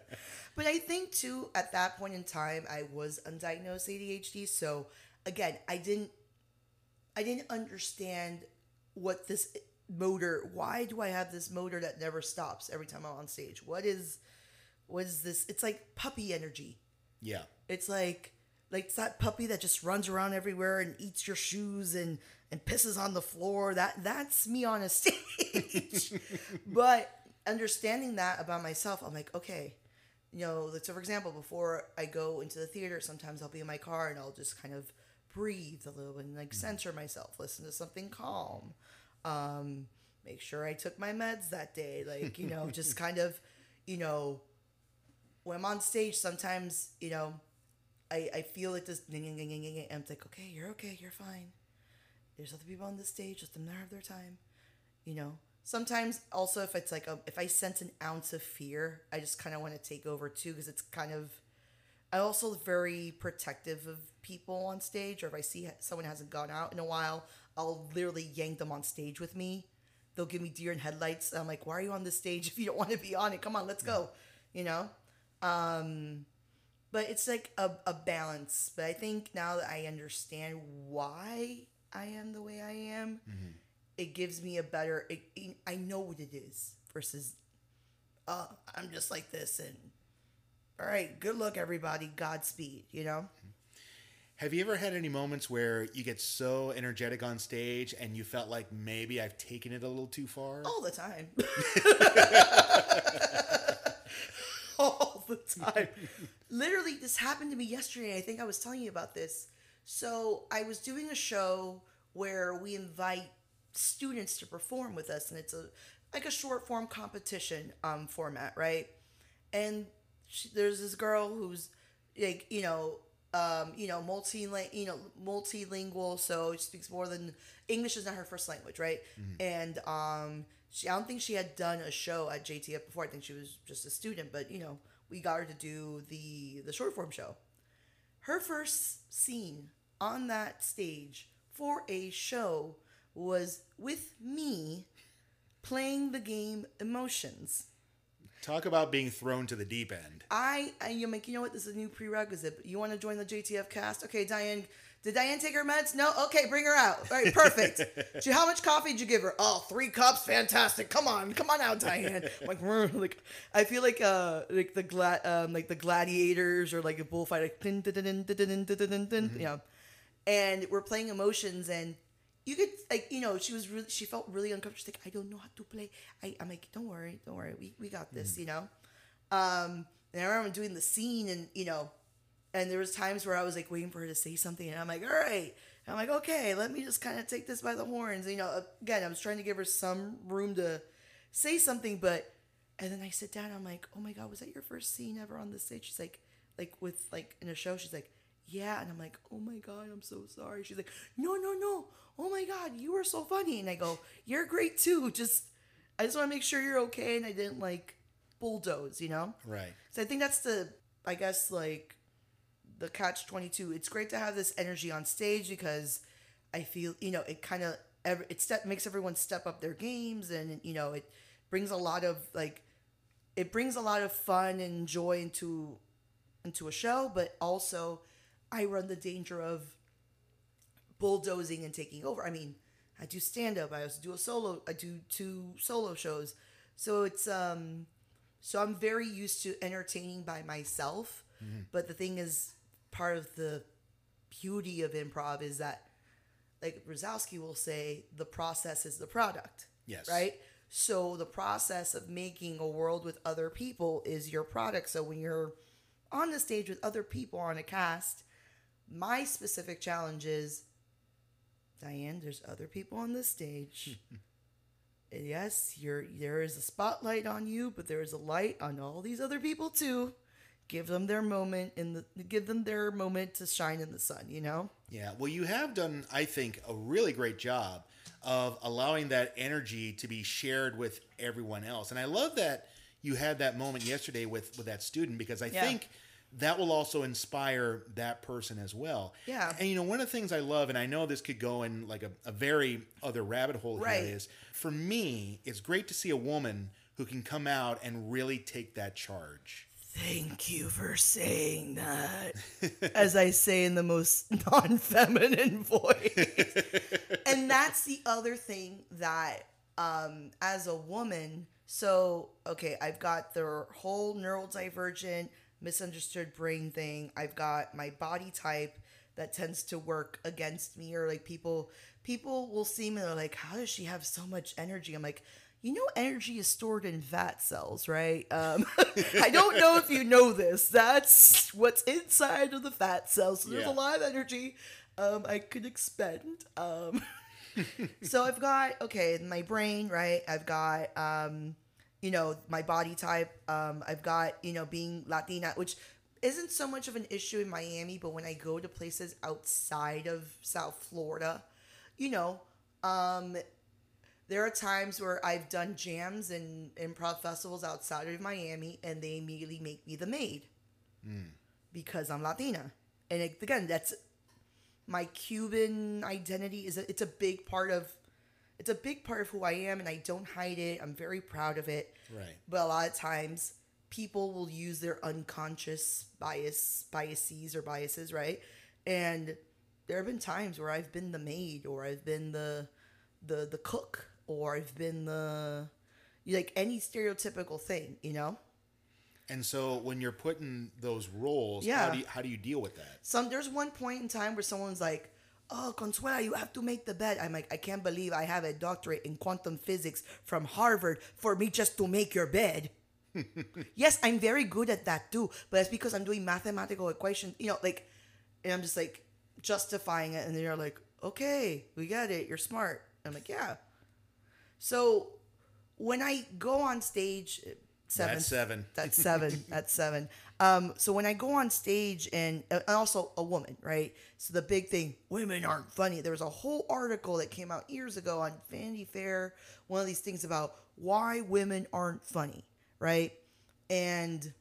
but I think too, at that point in time, I was undiagnosed ADHD. So again, I didn't I didn't understand what this motor why do I have this motor that never stops every time I'm on stage? What is what is this? It's like puppy energy. Yeah. It's like like it's that puppy that just runs around everywhere and eats your shoes and and pisses on the floor. That that's me on a stage. but understanding that about myself, I'm like, okay, you know, like, so for example, before I go into the theater, sometimes I'll be in my car and I'll just kind of breathe a little and like censor myself, listen to something calm, um, make sure I took my meds that day, like you know, just kind of, you know, when I'm on stage, sometimes you know, I I feel like this, and I'm like, okay, you're okay, you're fine. There's other people on the stage, let them have their time, you know? Sometimes also if it's like a, if i sense an ounce of fear i just kind of want to take over too because it's kind of i'm also very protective of people on stage or if i see someone hasn't gone out in a while i'll literally yank them on stage with me. They'll give me deer in headlights i'm like why are you on the stage if you don't want to be on it? Come on let's go you know? Um but it's like a, a balance but i think now that i understand why i am the way i am mm-hmm. it gives me a better it, it, i know what it is versus uh, i'm just like this and all right good luck everybody. Godspeed you know? Have you ever had any moments where you get so energetic on stage and you felt like maybe i've taken it a little too far? All the time. All the time. Literally this happened to me yesterday i think i was telling you about this so i was doing a show where we invite students to perform with us, and it's a like a short form competition um, format, right? And she, there's this girl who's like you know um, you know multi you know multilingual, so she speaks more than English is not her first language, right? Mm-hmm. And um, she I don't think she had done a show at JTF before. I think she was just a student, but you know we got her to do the the short form show. Her first scene on that stage for a show was with me playing the game Emotions. Talk about being thrown to the deep end. I, I you like, you know what? This is a new prerequisite. You want to join the JTF cast? Okay, Diane. Did Diane take her meds? No. Okay, bring her out. All right, perfect. how much coffee did you give her? Oh, three cups. Fantastic. Come on, come on out, Diane. like, like I feel like uh like the glad um like the gladiators or like a bullfight like mm-hmm. yeah. And we're playing emotions and you could like you know she was really she felt really uncomfortable she's like i don't know how to play I, i'm like don't worry don't worry we, we got this mm. you know um and i remember doing the scene and you know and there was times where i was like waiting for her to say something and i'm like all right. And i'm like okay let me just kind of take this by the horns. You know uh, again i was trying to give her some room to say something but and then i sit down i'm like oh my god was that your first scene ever on the stage? She's like like with like in a show she's like yeah. And i'm like oh my god i'm so sorry. She's like no no no. Oh my god you were so funny. And i go you're great too. Just i just want to make sure you're okay and i didn't like bulldoze you know? Right. So i think that's the i guess like the catch 22 it's great to have this energy on stage because i feel you know it kind of it step makes everyone step up their games and you know it brings a lot of like it brings a lot of fun and joy into into a show but also i run the danger of bulldozing and taking over. I mean, I do stand up. I also do a solo. I do two solo shows. So it's um, so I'm very used to entertaining by myself. Mm-hmm. But the thing is, part of the beauty of improv is that, like Brzezowski will say, the process is the product. Yes. Right. So the process of making a world with other people is your product. So when you're on the stage with other people on a cast, my specific challenge is Diane, there's other people on the stage. yes, you're there is a spotlight on you, but there is a light on all these other people too. Give them their moment in the give them their moment to shine in the sun, you know? Yeah. Well, you have done, I think, a really great job of allowing that energy to be shared with everyone else. And I love that you had that moment yesterday with with that student because I yeah. think that will also inspire that person as well. Yeah. And you know, one of the things I love, and I know this could go in like a, a very other rabbit hole right. here, is for me, it's great to see a woman who can come out and really take that charge. Thank you for saying that. As I say in the most non feminine voice. and that's the other thing that, um, as a woman, so, okay, I've got the whole neurodivergent misunderstood brain thing. I've got my body type that tends to work against me or like people people will see me and they're like, How does she have so much energy? I'm like, you know energy is stored in fat cells, right? Um, I don't know if you know this. That's what's inside of the fat cells. So there's Yeah. a lot of energy um, I could expend. Um, so I've got okay, my brain, right? I've got um, you know, my body type. Um, I've got you know being Latina, which isn't so much of an issue in Miami, but when I go to places outside of South Florida, you know, um, there are times where I've done jams and improv festivals outside of Miami, and they immediately make me the maid hmm. because I'm Latina. And it, again, that's my Cuban identity. Is a, it's a big part of it's a big part of who I am, and I don't hide it. I'm very proud of it. Right. But a lot of times, people will use their unconscious bias, biases or biases, right? And there have been times where I've been the maid, or I've been the the the cook, or I've been the like any stereotypical thing, you know. And so when you're putting those roles, how Yeah. do you, how do you deal with that? Some there's one point in time where someone's like, "Oh, Consuela, you have to make the bed." I'm like, "I can't believe I have a doctorate in quantum physics from Harvard for me just to make your bed." yes, I'm very good at that too, but it's because I'm doing mathematical equations, you know, like, and I'm just like justifying it, and they're like, "Okay, we get it. You're smart." I'm like, "Yeah." So when I go on stage, seven, That's seven. that's seven. That's seven. Um, so when I go on stage and, and also a woman, right? So the big thing, women aren't funny. There was a whole article that came out years ago on Vanity Fair, one of these things about why women aren't funny, right? And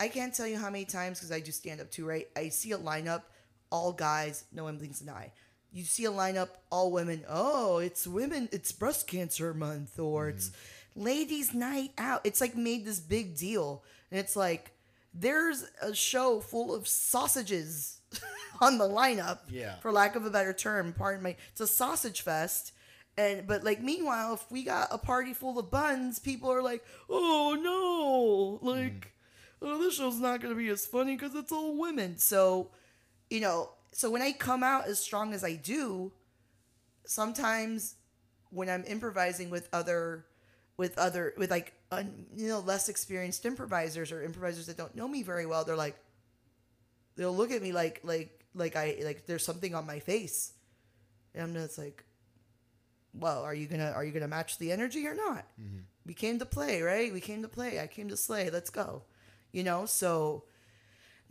I can't tell you how many times because I do stand up too, right? I see a lineup, all guys, no one blinks an eye. You see a lineup, all women. Oh, it's women. It's breast cancer month, or mm-hmm. it's ladies' night out. It's like made this big deal, and it's like there's a show full of sausages on the lineup. Yeah. For lack of a better term, pardon me. It's a sausage fest. And but like meanwhile, if we got a party full of buns, people are like, "Oh no!" Like, mm-hmm. oh, this show's not gonna be as funny because it's all women. So, you know, so when I come out as strong as I do, sometimes when I'm improvising with other, with other, with like, un, you know, less experienced improvisers or improvisers that don't know me very well, they're like, they'll look at me like, like, like I, like there's something on my face, and I'm just like, well, are you gonna, are you gonna match the energy or not? Mm-hmm. We came to play, right? We came to play. I came to slay. Let's go. You know, so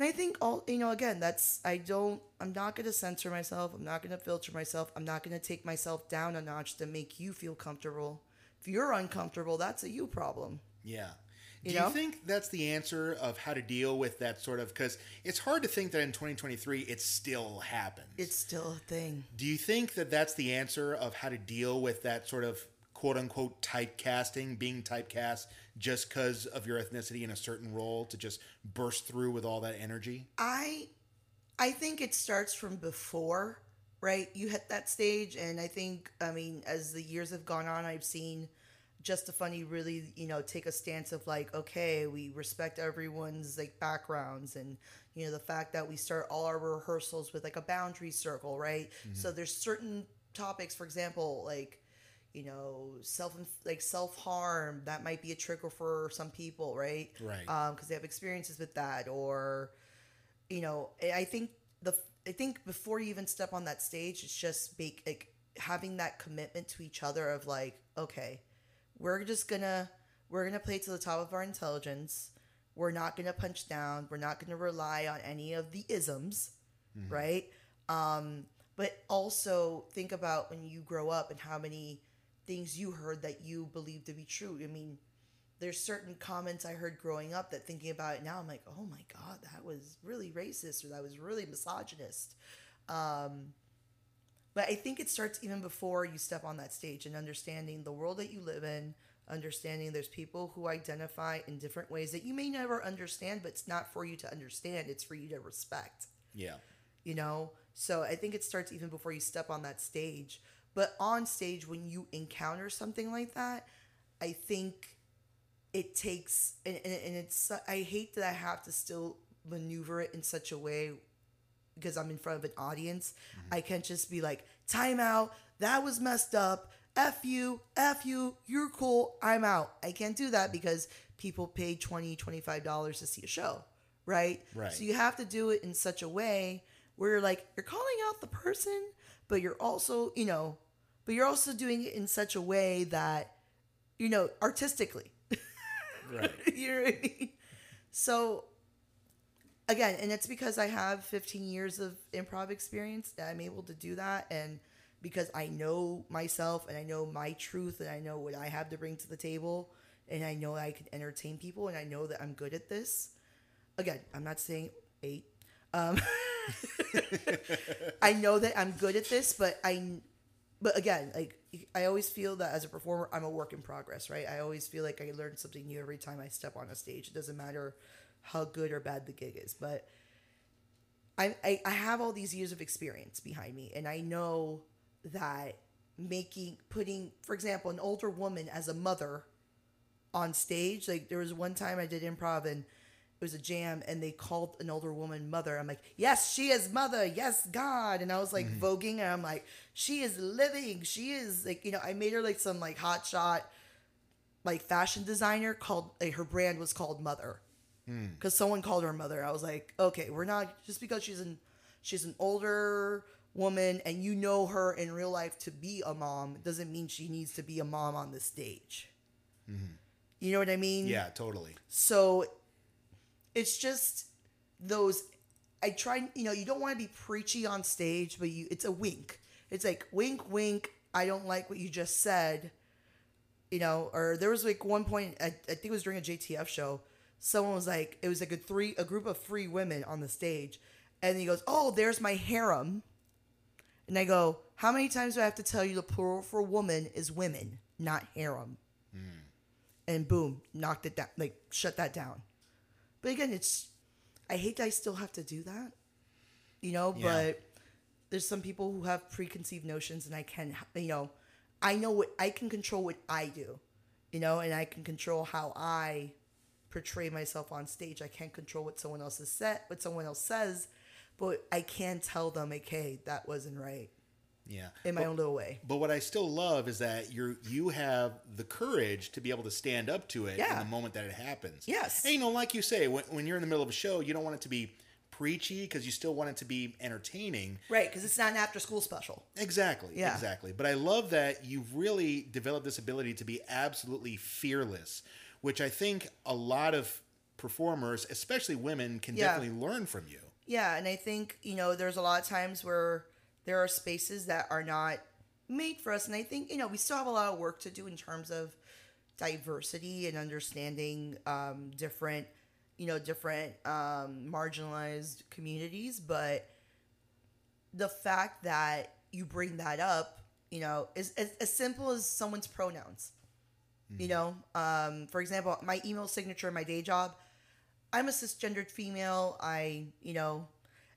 and I think all you know, again, that's I don't I'm not gonna censor myself, I'm not gonna filter myself, I'm not gonna take myself down a notch to make you feel comfortable. If you're uncomfortable, that's a you problem. Yeah. You Do you know? think that's the answer of how to deal with that sort of? Because it's hard to think that in 2023 it still happens. It's still a thing. Do you think that that's the answer of how to deal with that sort of quote unquote typecasting, being typecast just because of your ethnicity in a certain role to just burst through with all that energy? I I think it starts from before, right? You hit that stage and I think I mean as the years have gone on I've seen just a funny really, you know, take a stance of like, okay, we respect everyone's like backgrounds and you know, the fact that we start all our rehearsals with like a boundary circle, right? Mm-hmm. So there's certain topics, for example, like you know, self like self harm that might be a trigger for some people, right? Right. Um, because they have experiences with that, or you know, I think the I think before you even step on that stage, it's just make like having that commitment to each other of like, okay, we're just gonna we're gonna play to the top of our intelligence. We're not gonna punch down. We're not gonna rely on any of the isms, right? Um, but also think about when you grow up and how many things you heard that you believe to be true. I mean, there's certain comments I heard growing up that thinking about it now, I'm like, oh my God, that was really racist or that was really misogynist. Um, but I think it starts even before you step on that stage and understanding the world that you live in, understanding there's people who identify in different ways that you may never understand, but it's not for you to understand, it's for you to respect Yeah. you know so i think it starts even before you step on that stage but on stage when you encounter something like that i think it takes and, and, it's I hate that I have to still maneuver it in such a way because I'm in front of an audience. Mm-hmm. I can't just be like, time out, that was messed up. F you, F you, you're cool, I'm out. I can't do that because people pay 20 $25 to see a show, right? Right. So you have to do it in such a way where you're like, you're calling out the person, but you're also, you know, but you're also doing it in such a way that, you know, artistically. Right. you know what I mean? So again, and it's because I have 15 years of improv experience that I'm able to do that and because I know myself and I know my truth and I know what I have to bring to the table and I know I can entertain people and I know that I'm good at this. Again, I'm not saying eight. Um, I know that I'm good at this, but I, but again, like I always feel that as a performer, I'm a work in progress, right? I always feel like I learn something new every time I step on a stage. It doesn't matter how good or bad the gig is, but I, I, I have all these years of experience behind me, and I know that making putting, for example, an older woman as a mother on stage. Like there was one time I did improv and it was a jam and they called an older woman mother. I'm like, yes, she is mother. Yes, God. And I was like mm-hmm. voguing and I'm like, she is living. She is like, you know, I made her like some like hot shot, like fashion designer called, like her brand was called mother mm. because someone called her mother. I was like, okay, we're not just because she's an, she's an older woman and you know her in real life to be a mom doesn't mean she needs to be a mom on the stage. Mm-hmm. You know what I mean? Yeah, totally. So it's just those I try you know, you don't want to be preachy on stage, but you it's a wink. It's like wink wink, I don't like what you just said. You know, or there was like one point I, I think it was during a JTF show, someone was like it was like a three a group of three women on the stage and he goes, "Oh, there's my harem." And I go, "How many times do I have to tell you the plural for woman is women, not harem?" Hmm. and boom, knocked it down, like shut that down. But again, it's I hate that I still have to do that, you know. Yeah. But there's some people who have preconceived notions, and I can, you know, I know what I can control what I do, you know, and I can control how I portray myself on stage. I can't control what someone else has said, what someone else says, but I can tell them, like, hey, that wasn't right Yeah. in my But- own little way. But what I still love is that you're you have the courage to be able to stand up to it in the moment that it happens. Yes. And you know, like you say, when, when you're in the middle of a show, you don't want it to be preachy because you still want it to be entertaining. Right, because it's not an after school special. Exactly. Yeah. Exactly. But I love that you've really developed this ability to be absolutely fearless, which I think a lot of performers, especially women, can Yeah. definitely learn from you. Yeah, and I think, you know, there's a lot of times where there are spaces that are not made for us. And I think, you know, we still have a lot of work to do in terms of diversity and understanding um, different, you know, different um, marginalized communities. But the fact that you bring that up, you know, is as, as simple as someone's pronouns. You know, um, for example, my email signature, my day job, I'm a cisgendered female. I, you know,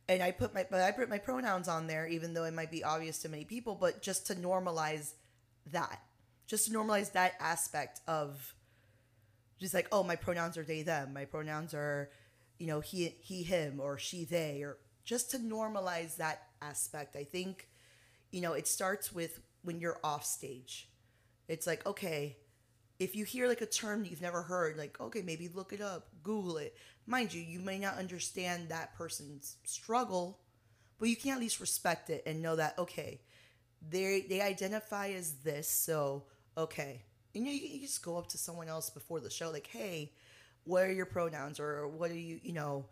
and I put my but I put my pronouns on there, even though it might be obvious to many people, but just to normalize that, just to normalize that aspect of, just like oh, my pronouns are they them, my pronouns are, you know, he he him or she they, or just to normalize that aspect. I think, you know, it starts with when you're off stage. It's like okay, if you hear like a term you've never heard, like okay, maybe look it up, Google it. Mind you, you may not understand that person's struggle, but you can at least respect it and know that okay, they they identify as this, so okay. You know, you, you just go up to someone else before the show, like, hey, what are your pronouns, or what are you, you know,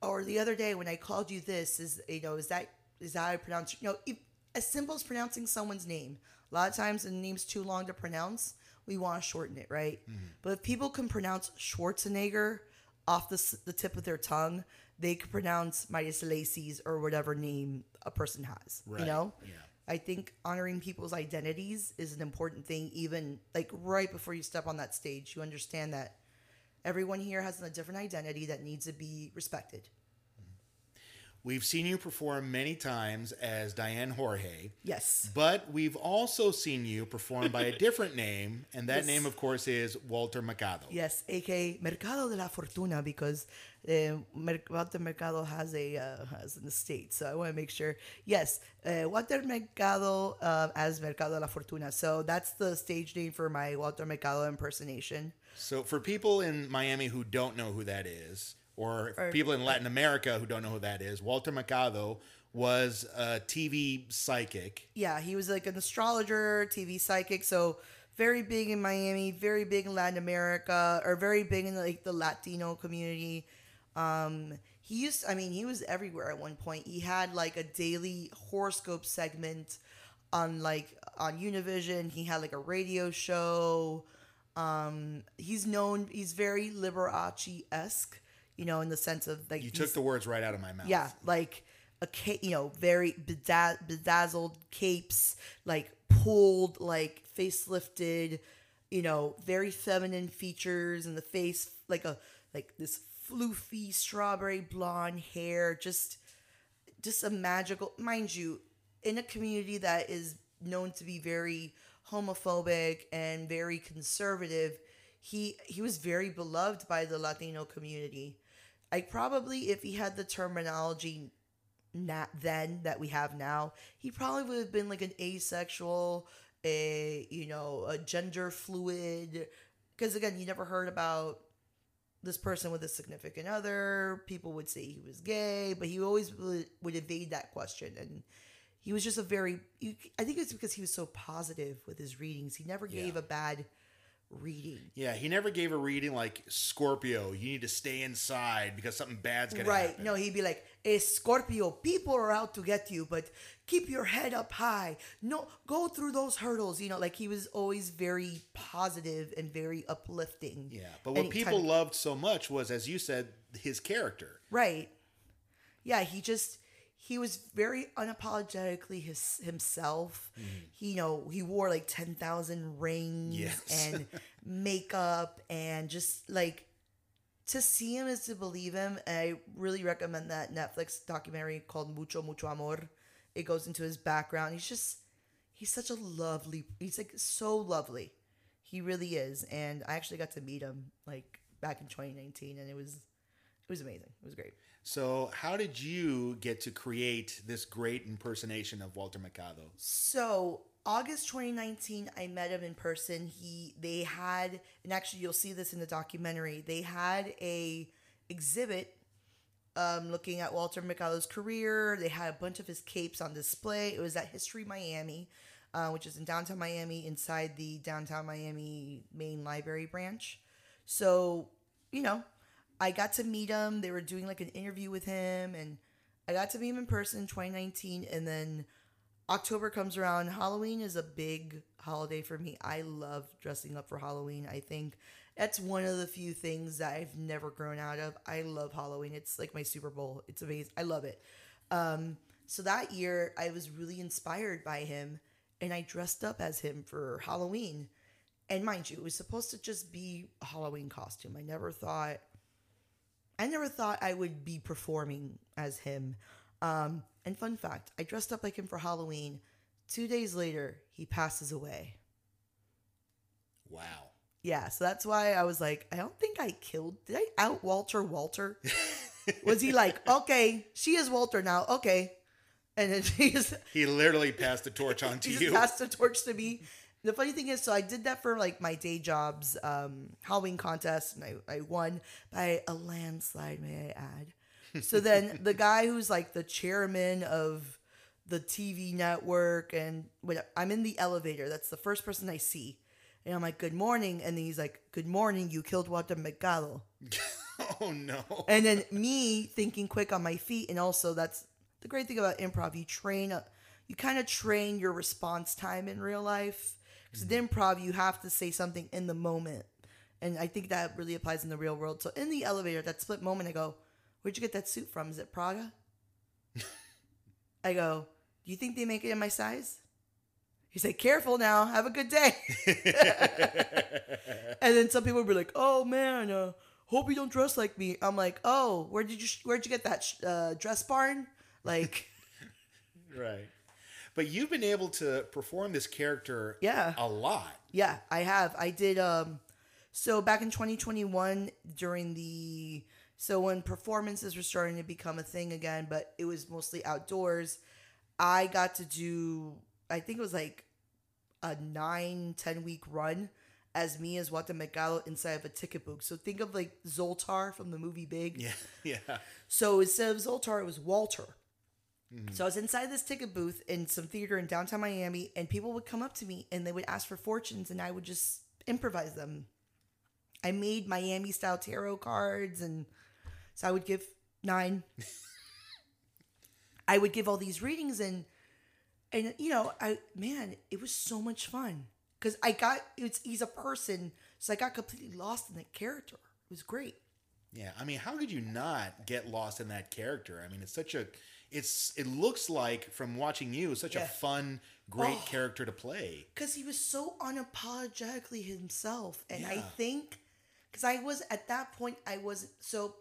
or the other day when I called you this, is you know, is that is that how I pronounce? You know, if, as simple as pronouncing someone's name. A lot of times, the name's too long to pronounce. We want to shorten it, right? Mm-hmm. But if people can pronounce Schwarzenegger off the, the tip of their tongue, they can pronounce Midas Lacey's or whatever name a person has. Right, You know? yeah. I think honoring people's identities is an important thing, even like right before you step on that stage. You understand that everyone here has a different identity that needs to be respected. We've seen you perform many times as Diane Jorge, Yes. but we've also seen you perform by a different name, and that Yes. name, of course, is Walter Mercado. Yes, aka Mercado de la Fortuna, because uh, Mer- Walter Mercado has a uh, has an estate. So I want to make sure. Yes, uh, Walter Mercado uh, as Mercado de la Fortuna. So that's the stage name for my Walter Mercado impersonation. So, for people in Miami who don't know who that is, or Or- people in Latin America who don't know who that is, Walter Mercado was a TV psychic. Yeah, he was like an astrologer, TV psychic. So very big in Miami, very big in Latin America, or very big in like the Latino community. Um, he used, I mean, he was everywhere at one point. He had like a daily horoscope segment on like on Univision. He had like a radio show. Um, he's known. He's very Liberace esque, you know, in the sense of like You took the words right out of my mouth. yeah, like a ca- you know, very bedaz- bedazzled capes, like pulled, like facelifted, you know, very feminine features in the face, like a like this floofy strawberry blonde hair, just just a magical, mind you, in a community that is known to be very homophobic and very conservative, he he was very beloved by the Latino community. I probably, if he had the terminology not then that we have now, he probably would have been like an asexual, a you know, a gender fluid. Because again, you never heard about this person with a significant other. People would say he was gay, but he always would, would evade that question. And he was just a very, I think it's because he was so positive with his readings. He never gave Yeah. a bad reading. Yeah, he never gave a reading like Scorpio, you need to stay inside because something bad's gonna Right. happen. No, he'd be like, hey, Scorpio, people are out to get you, but keep your head up high. No, go through those hurdles. You know, like he was always very positive and very uplifting. Yeah, but what people loved so much was, as you said, his character. Right. Yeah, he just he was very unapologetically his himself. Mm-hmm. He you know, he wore like 10,000 rings Yes. and makeup and just like to see him is to believe him. And I really recommend that Netflix documentary called Mucho Mucho Amor. It goes into his background. He's just he's such a lovely he's like so lovely. He really is. And I actually got to meet him like back in 2019 and it was it was amazing. It was great. So, how did you get to create this great impersonation of Walter Mercado? So August 2019, I met him in person. He they had, and actually you'll see this in the documentary. They had a exhibit um, looking at Walter Mercado's career. They had a bunch of his capes on display. It was at History Miami, uh, which is in downtown Miami, inside the downtown Miami main library branch. So you know, I got to meet him. They were doing like an interview with him, and I got to meet him in person in 2019. And then October comes around. Halloween is a big holiday for me. I love dressing up for Halloween. I think that's one of the few things that I've never grown out of. I love Halloween. It's like my Super Bowl. It's amazing. I love it. Um, so that year, I was really inspired by him, and I dressed up as him for Halloween. And mind you, it was supposed to just be a Halloween costume. I never thought I never thought I would be performing as him. Um, and fun fact, I dressed up like him for Halloween. Two days later, he passes away. Wow. Yeah, so that's why I was like, I don't think I killed. Did I out Walter Walter? was he like, okay, she is Walter now, okay, and then he just He literally passed the torch on to you. passed the torch to me. The funny thing is, so I did that for like my day jobs, um, Halloween contest, and I, I won by a landslide, may I add. So then the guy who's like the chairman of the TV network, and when I'm in the elevator, that's the first person I see. And I'm like, good morning. And then he's like, good morning, you killed Walter Mercado. oh no. And then me thinking quick on my feet, and also that's the great thing about improv. You train, a, you kind of train your response time in real life. Because in improv, you have to say something in the moment, and I think that really applies in the real world. So in the elevator, that split moment, I go, "Where'd you get that suit from? Is it Praga? I go, "Do you think they make it in my size?" He's like, "Careful now. Have a good day." and then some people would be like, "Oh man, uh, hope you don't dress like me. I'm like, oh, where did you where'd you get that sh- uh, dress barn? Like, Right. But you've been able to perform this character Yeah. a lot. yeah, I have. I did. Um, so back in 2021, during the so when performances were starting to become a thing again, but it was mostly outdoors. I got to do. I think it was like a nine, ten week run as me as Walter Mercado inside of a ticket booth. So think of like Zoltar from the movie Big. Yeah. Yeah. So instead of Zoltar, it was Walter. Mm-hmm. So I was inside this ticket booth in some theater in downtown Miami, and people would come up to me and they would ask for fortunes, and I would just improvise them. I made Miami style tarot cards, and so I would give nine. I would give all these readings, and and you know, I man, it was so much fun because I got it's he's a person, so I got completely lost in that character. It was great. Yeah, I mean, how could you not get lost in that character? I mean, it's such a, it's it looks like from watching you, such a fun, great Oh. character to play. because he was so unapologetically himself and i think because i was at that point i wasn't so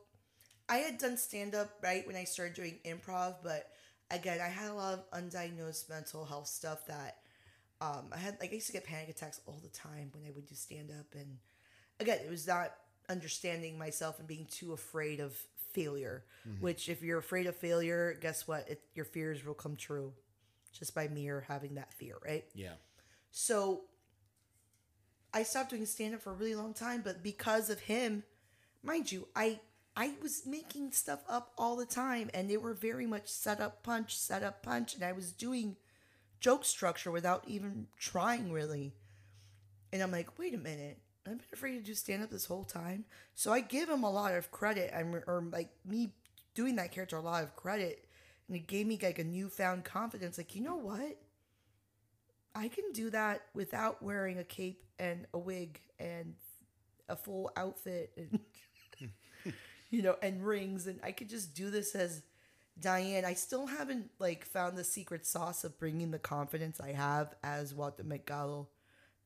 i had done stand-up right when i started doing improv but again i had a lot of undiagnosed mental health stuff that um, i had like i used to get panic attacks all the time when i would do stand-up and again it was not understanding myself and being too afraid of failure mm-hmm. which if you're afraid of failure guess what it, your fears will come true just by mere having that fear right Yeah. so I stopped doing stand up for a really long time, but because of him, mind you, I I was making stuff up all the time and they were very much set up punch, set up punch, and I was doing joke structure without even trying really. And I'm like, wait a minute. I've been afraid to do stand up this whole time. So I give him a lot of credit. I'm or like me doing that character a lot of credit. And it gave me like a newfound confidence. Like, you know what? I can do that without wearing a cape and a wig and a full outfit and you know and rings and I could just do this as Diane. I still haven't like found the secret sauce of bringing the confidence I have as Walter Mercado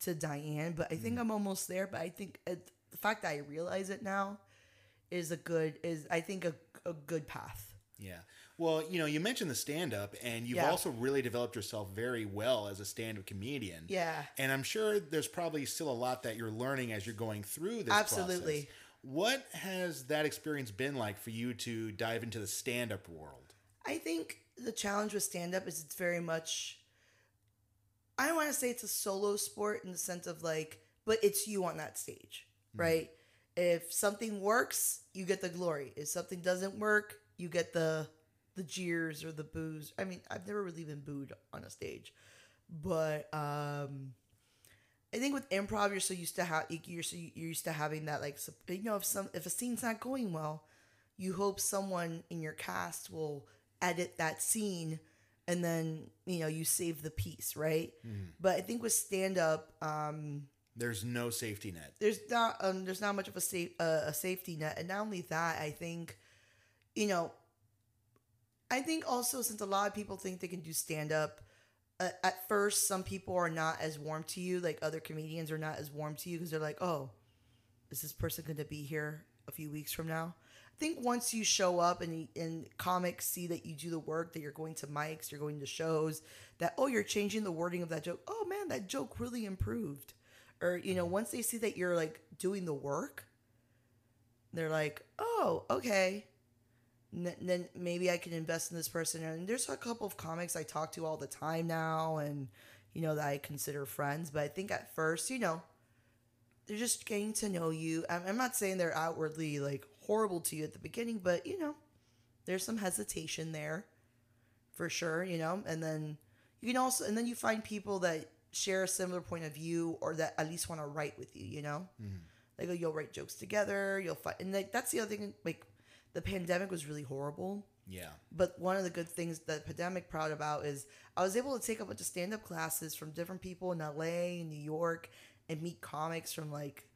to Diane, but I think I'm almost there. But I think uh, the fact that I realize it now is a good is I think a, a good path. Yeah. Well, you know, you mentioned the stand up, and you've Yeah. also really developed yourself very well as a stand up comedian. Yeah. And I'm sure there's probably still a lot that you're learning as you're going through this Absolutely. process. What has that experience been like for you to dive into the stand up world? I think the challenge with stand up is it's very much I don't want to say it's a solo sport in the sense of like, but it's you on that stage, right? If something works, you get the glory. If something doesn't work, you get the the jeers or the boos. I mean, I've never really been booed on a stage, but um I think with improv, you're so used to how you're so you're used to having that like you know if some if a scene's not going well, you hope someone in your cast will edit that scene and then you know you save the piece right? But i think with stand up um There's no safety net. there's not um there's not much of a safe uh, a safety net. And not only that i think you know i think also since a lot of people think they can do stand up uh, at first some people are not as warm to you like other comedians are not as warm to you because they're like oh is this person going to be here a few weeks from now think once you show up and and comics see that you do the work that you're going to mics you're going to shows that oh you're changing the wording of that joke. Oh man that joke really improved. Or you know once they see that you're like doing the work they're like oh okay. Then maybe i can invest in this person. And there's a couple of comics i talk to all the time now and you know that i consider friends but i think at first you know they're just getting to know you. I'm not saying they're outwardly like horrible to you at the beginning but you know there's some hesitation there for sure you know? And then you can also and then you find people that share a similar point of view or that at least want to write with you you know? Mm-hmm. Like oh, you'll write jokes together you'll find and like that's the other thing like the pandemic was really horrible. Yeah. but one of the good things that pandemic proud about is I was able to take a bunch of stand up classes from different people in LA and New York and meet comics from like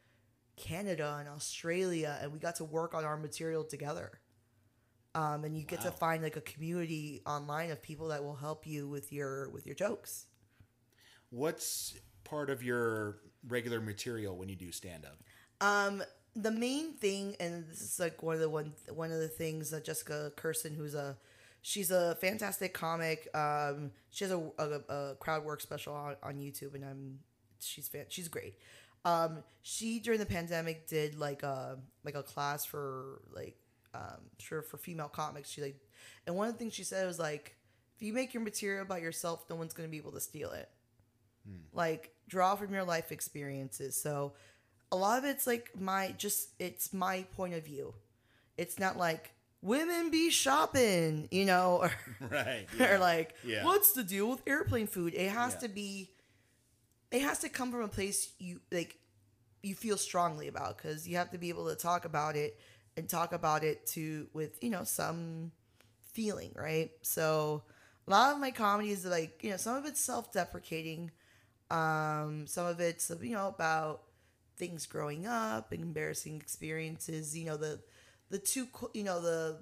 Canada and Australia and we got to work on our material together. Um, and you get to find like a community online of people that will help you with your with your jokes. What's part of your regular material when you do stand up? Um, the main thing, and this is like one of the one one of the things that Jessica Kirson, who's a she's a fantastic comic. Um, she has a, a, a crowd work special on, on YouTube, and I'm she's fan, she's great. Um, she during the pandemic did like a like a class for like um sure for female comics. She like, and one of the things she said was like, if you make your material about yourself, no one's gonna be able to steal it. Like draw from your life experiences. So a lot of it's like my just it's my point of view. It's not like women be shopping, you know, or Right. or like Yeah. what's the deal with airplane food? It has Yeah. to be it has to come from a place you like you feel strongly about because you have to be able to talk about it and talk about it to with you know some feeling right? So a lot of my comedy is like you know some of it's self-deprecating um some of it's you know about things growing up embarrassing experiences you know the the two you know the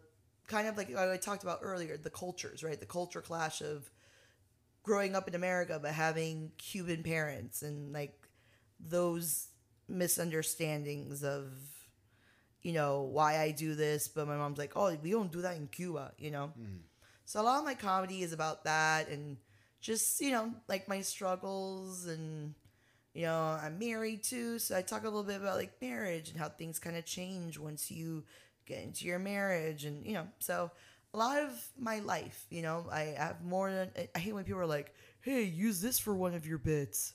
kind of like i talked about earlier the cultures right? The culture clash of growing up in america but having cuban parents and like those misunderstandings of you know why i do this but my mom's like oh we don't do that in cuba you know? Mm-hmm. So a lot of my comedy is about that and just you know like my struggles and you know i'm married too so i talk a little bit about like marriage and how things kind of change once you get into your marriage and you know so a lot of my life you know i have more than i hate when people are like hey use this for one of your bits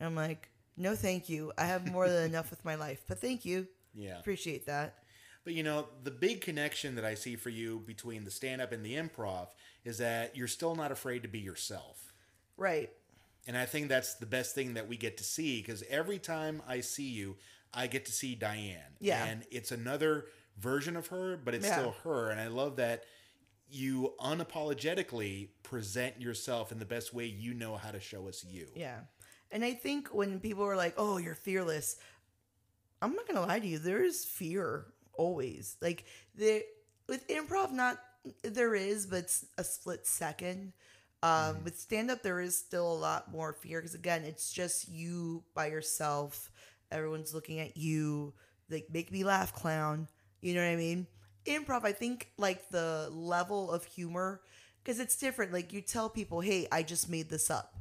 and i'm like no thank you i have more than enough with my life but thank you Yeah. appreciate that But you know, the big connection that I see for you between the stand up and the improv is that you're still not afraid to be yourself. right And I think that's the best thing that we get to see because every time I see you, I get to see Diane. Yeah. And it's another version of her, but it's Yeah. still her. And I love that you unapologetically present yourself in the best way you know how to show us you. Yeah. And I think when people are like, oh, you're fearless, I'm not going to lie to you. There is fear always. Like, there, with improv, not, there is, but it's a split second. Um, With stand up, there is still a lot more fear because, again, it's just you by yourself. Everyone's looking at you. Like, make me laugh, clown. You know what I mean? Improv, I think, like, the level of humor, because it's different. Like, you tell people, hey, I just made this up.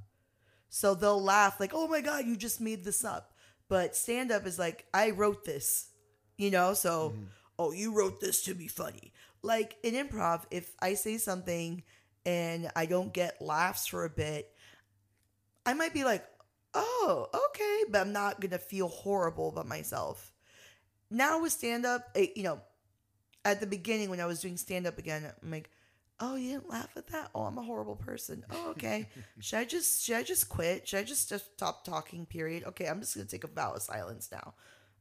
So they'll laugh like, "Oh my god, you just made this up." But stand up is like, "I wrote this." You know, so mm-hmm. oh, you wrote this to be funny. Like in improv, if I say something and I don't get laughs for a bit, I might be like, "Oh, okay," but I'm not going to feel horrible about myself. Now with stand up, you know, at the beginning when I was doing stand up again, I'm like, oh, you didn't laugh at that? Oh, I'm a horrible person. Oh, okay. should I just should I just quit? Should I just, just stop talking? Period. Okay, I'm just gonna take a vow of silence now.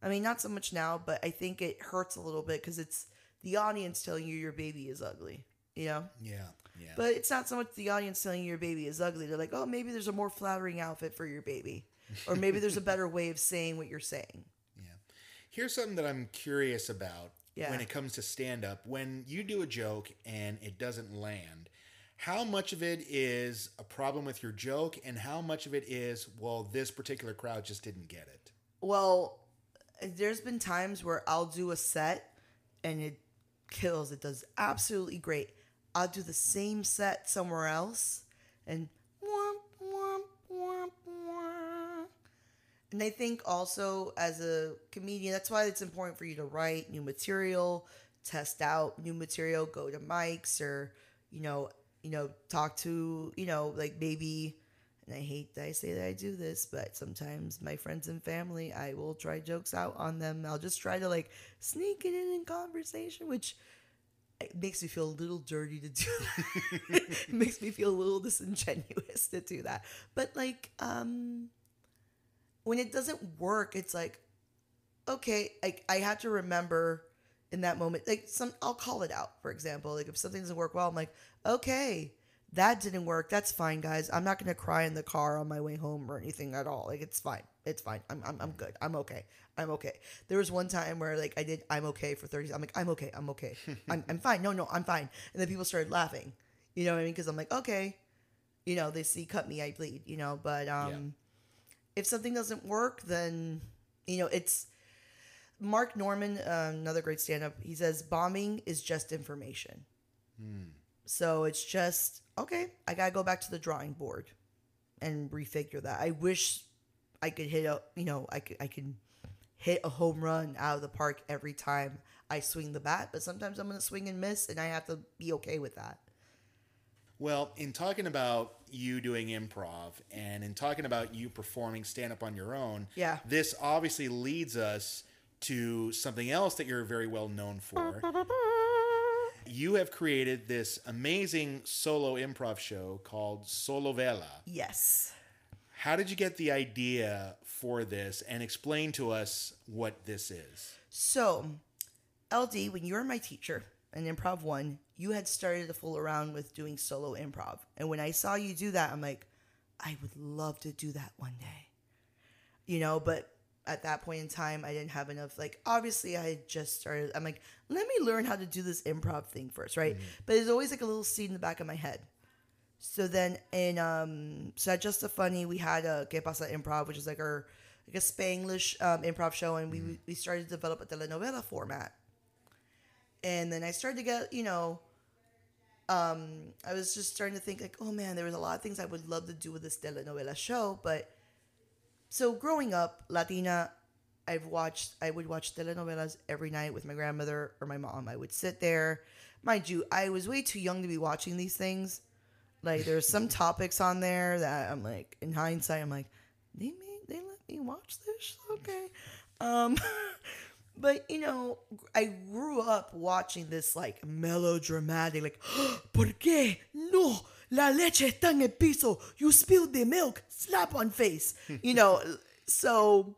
I mean, not so much now, but I think it hurts a little bit because it's the audience telling you your baby is ugly. You know. Yeah. Yeah. But it's not so much the audience telling you your baby is ugly. They're like, oh, maybe there's a more flattering outfit for your baby, or maybe there's a better way of saying what you're saying. Yeah. Here's something that I'm curious about Yeah. when it comes to stand up. When you do a joke and it doesn't land, how much of it is a problem with your joke and how much of it is, well, this particular crowd just didn't get it? Well, there's been times where I'll do a set and it kills. It does absolutely great. I'll do the same set somewhere else and and I think also as a comedian, that's why it's important for you to write new material, test out new material, go to mics or you know, you know, talk to you know like maybe and I hate that I say that I do this, but sometimes my friends and family, I will try jokes out on them. I'll just try to like sneak it in in conversation, which it makes me feel a little dirty to do that. it makes me feel a little disingenuous to do that. But like, um, when it doesn't work, it's like, okay, I, I had to remember in that moment, like some, I'll call it out, for example, like if something doesn't work well, I'm like, okay, that didn't work. That's fine, guys. I'm not going to cry in the car on my way home or anything at all. Like, it's fine. It's fine. I'm, I'm, I'm good. I'm okay. I'm okay. There was one time where, like, I did, I'm okay for 30 I'm like, I'm okay. I'm okay. I'm, I'm fine. No, no, I'm fine. And then people started laughing. You know what I mean? Because I'm like, okay. You know, they see cut me, I bleed, you know, but, um, Yeah. If something doesn't work, then, you know, it's, Mark Normand, uh, another great stand-up, he says bombing is just information. So it's just okay. I gotta go back to the drawing board and refigure that. I wish I could hit a, you know, I could I could hit a home run out of the park every time I swing the bat, but sometimes I'm gonna swing and miss, and I have to be okay with that. Well, in talking about you doing improv and in talking about you performing stand up on your own, Yeah. this obviously leads us to something else that you're very well known for. You have created this amazing solo improv show called Solovela. Yes. How did you get the idea for this and explain to us what this is? So, LD, when you were my teacher in Improv One, you had started to fool around with doing solo improv. And when I saw you do that, I'm like, I would love to do that one day. You know, but at that point in time, I didn't have enough. Like, obviously, I had just started. I'm like, let me learn how to do this improv thing first, right? But there's always like a little seed in the back of my head. So then in um so at Just a Funny we had a Que Pasa Improv, which is like our like a Spanglish um, improv show, and we we started to develop a telenovela format. And then I started to get you know, um, I was just starting to think like, oh man, there was a lot of things I would love to do with this telenovela show, but so growing up Latina, I've watched I would watch telenovelas every night with my grandmother or my mom. I would sit there. Mind you, I was way too young to be watching these things. Like there's some topics on there that I'm like in hindsight I'm like, they made they let me watch this? Okay. Um but you know, I grew up watching this like melodramatic like ¿Por qué? No, la leche está en el piso. You spilled the milk. Slap on face. You know, so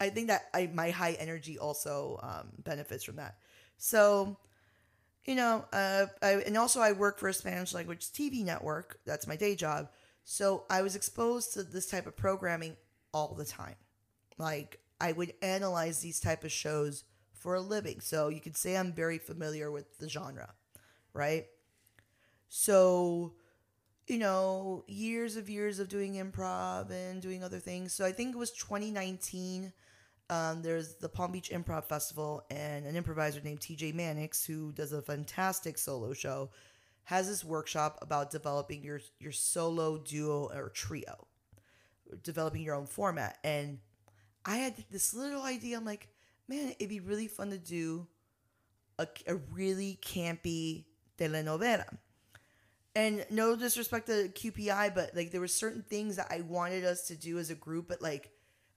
I think that I my high energy also um, benefits from that. So, you know, uh, I, and also I work for a Spanish language TV network. That's my day job. So I was exposed to this type of programming all the time. Like I would analyze these type of shows for a living. So you could say I'm very familiar with the genre, right? So, you know, years of years of doing improv and doing other things. So I think it was 2019. Um, there's the Palm Beach Improv Festival, and an improviser named TJ Mannix, who does a fantastic solo show, has this workshop about developing your your solo, duo, or trio, developing your own format. And I had this little idea. I'm like, man, it'd be really fun to do a, a really campy telenovela and no disrespect to QPI, but like there were certain things that I wanted us to do as a group, but like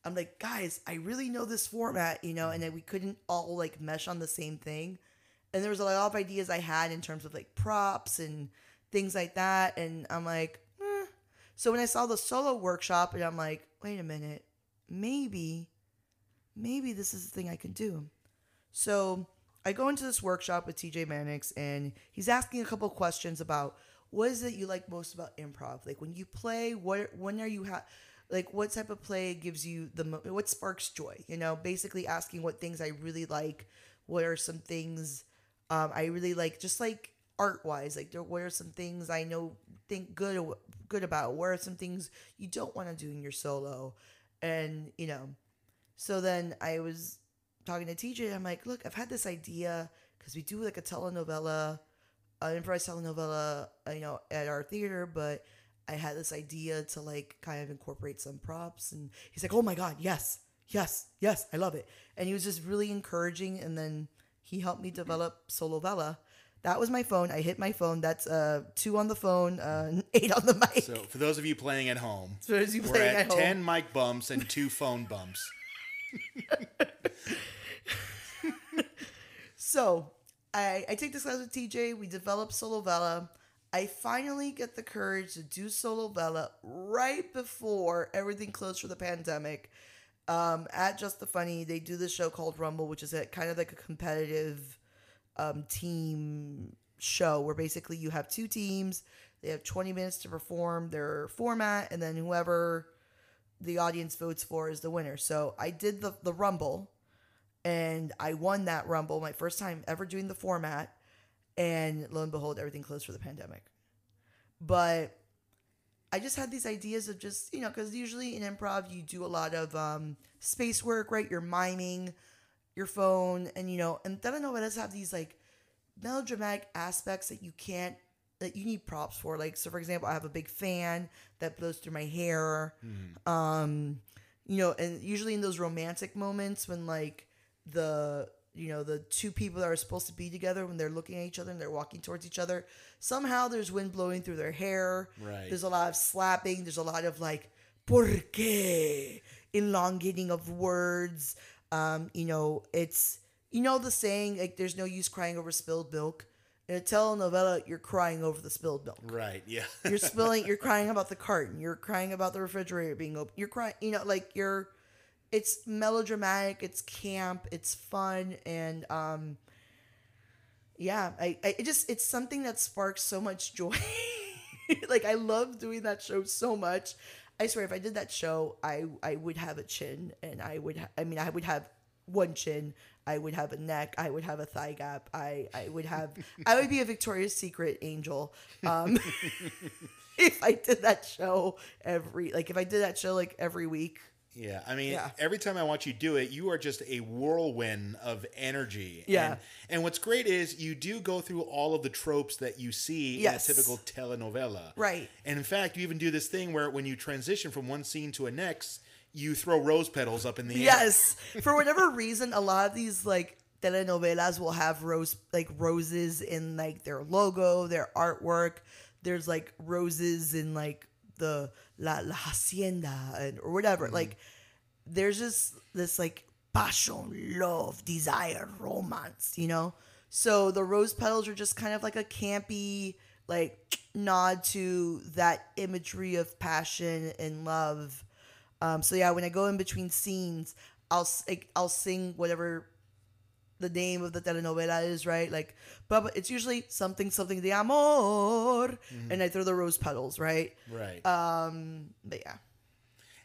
I'm like, guys, I really know this format, you know, and then we couldn't all like mesh on the same thing. And there was a lot of ideas I had in terms of like props and things like that. And I'm like, eh. so when I saw the solo workshop, and I'm like, wait a minute, maybe, maybe this is the thing I can do. So I go into this workshop with TJ Mannix, and he's asking a couple questions about what is it you like most about improv? Like when you play, what when are you ha- like what type of play gives you the mo- what sparks joy? You know, basically asking what things I really like. What are some things um, I really like? Just like art wise, like there, what are some things I know think good good about? What are some things you don't want to do in your solo? And you know, so then I was talking to TJ. I'm like, look, I've had this idea because we do like a telenovela, an improvised telenovela, uh, you know, at our theater, but I had this idea to like kind of incorporate some props. And he's like, oh my God, yes, yes, yes, I love it. And he was just really encouraging. And then he helped me develop Solovela. That was my phone. I hit my phone. That's uh two on the phone, uh eight on the mic. So, for those of you playing at home, For those you we're playing at at home. 10 mic bumps and two phone bumps. So I, I take this class with TJ. We develop Solovela. I finally get the courage to do Solovela right before everything closed for the pandemic. Um, at Just the Funny, they do this show called Rumble, which is a kind of like a competitive um, team show where basically you have two teams. They have 20 minutes to perform their format, and then whoever the audience votes for is the winner. So I did the, the Rumble and I won that Rumble, my first time ever doing the format. And lo and behold, everything closed for the pandemic. But I just had these ideas of just, you know, because usually in improv, you do a lot of um, space work, right? You're miming your phone, and, you know, and telenovelas have these like melodramatic aspects that you can't, that you need props for. Like, so for example, I have a big fan that blows through my hair. Um, you know, and usually in those romantic moments when like the you know the two people that are supposed to be together when they're looking at each other and they're walking towards each other somehow there's wind blowing through their hair Right. there's a lot of slapping there's a lot of like por qué elongating of words um you know it's you know the saying like there's no use crying over spilled milk in a telenovela you're crying over the spilled milk Right. Yeah. you're spilling you're crying about the carton you're crying about the refrigerator being open you're crying you know like you're it's melodramatic it's camp it's fun and um yeah i, I it just it's something that sparks so much joy like i love doing that show so much i swear if i did that show i i would have a chin and i would ha- i mean i would have one chin i would have a neck i would have a thigh gap i i would have i would be a victoria's secret angel um if i did that show every like if i did that show like every week Yeah, I mean, Yeah. every time I watch you do it, you are just a whirlwind of energy. Yeah. And, and what's great is you do go through all of the tropes that you see Yes. in a typical telenovela. Right. And in fact, you even do this thing where when you transition from one scene to a next, you throw rose petals up in the air. Yes. For whatever reason, a lot of these like telenovelas will have rose like roses in like their logo, their artwork. There's like roses in like the la, la hacienda and, or whatever. Like there's just this like passion, love, desire, romance, you know? So the rose petals are just kind of like a campy like nod to that imagery of passion and love. Um, so yeah, when I go in between scenes, I'll I'll sing whatever the name of the telenovela is, right? Like, but it's usually something something de amor, and I throw the rose petals, right? Right. Um, but yeah,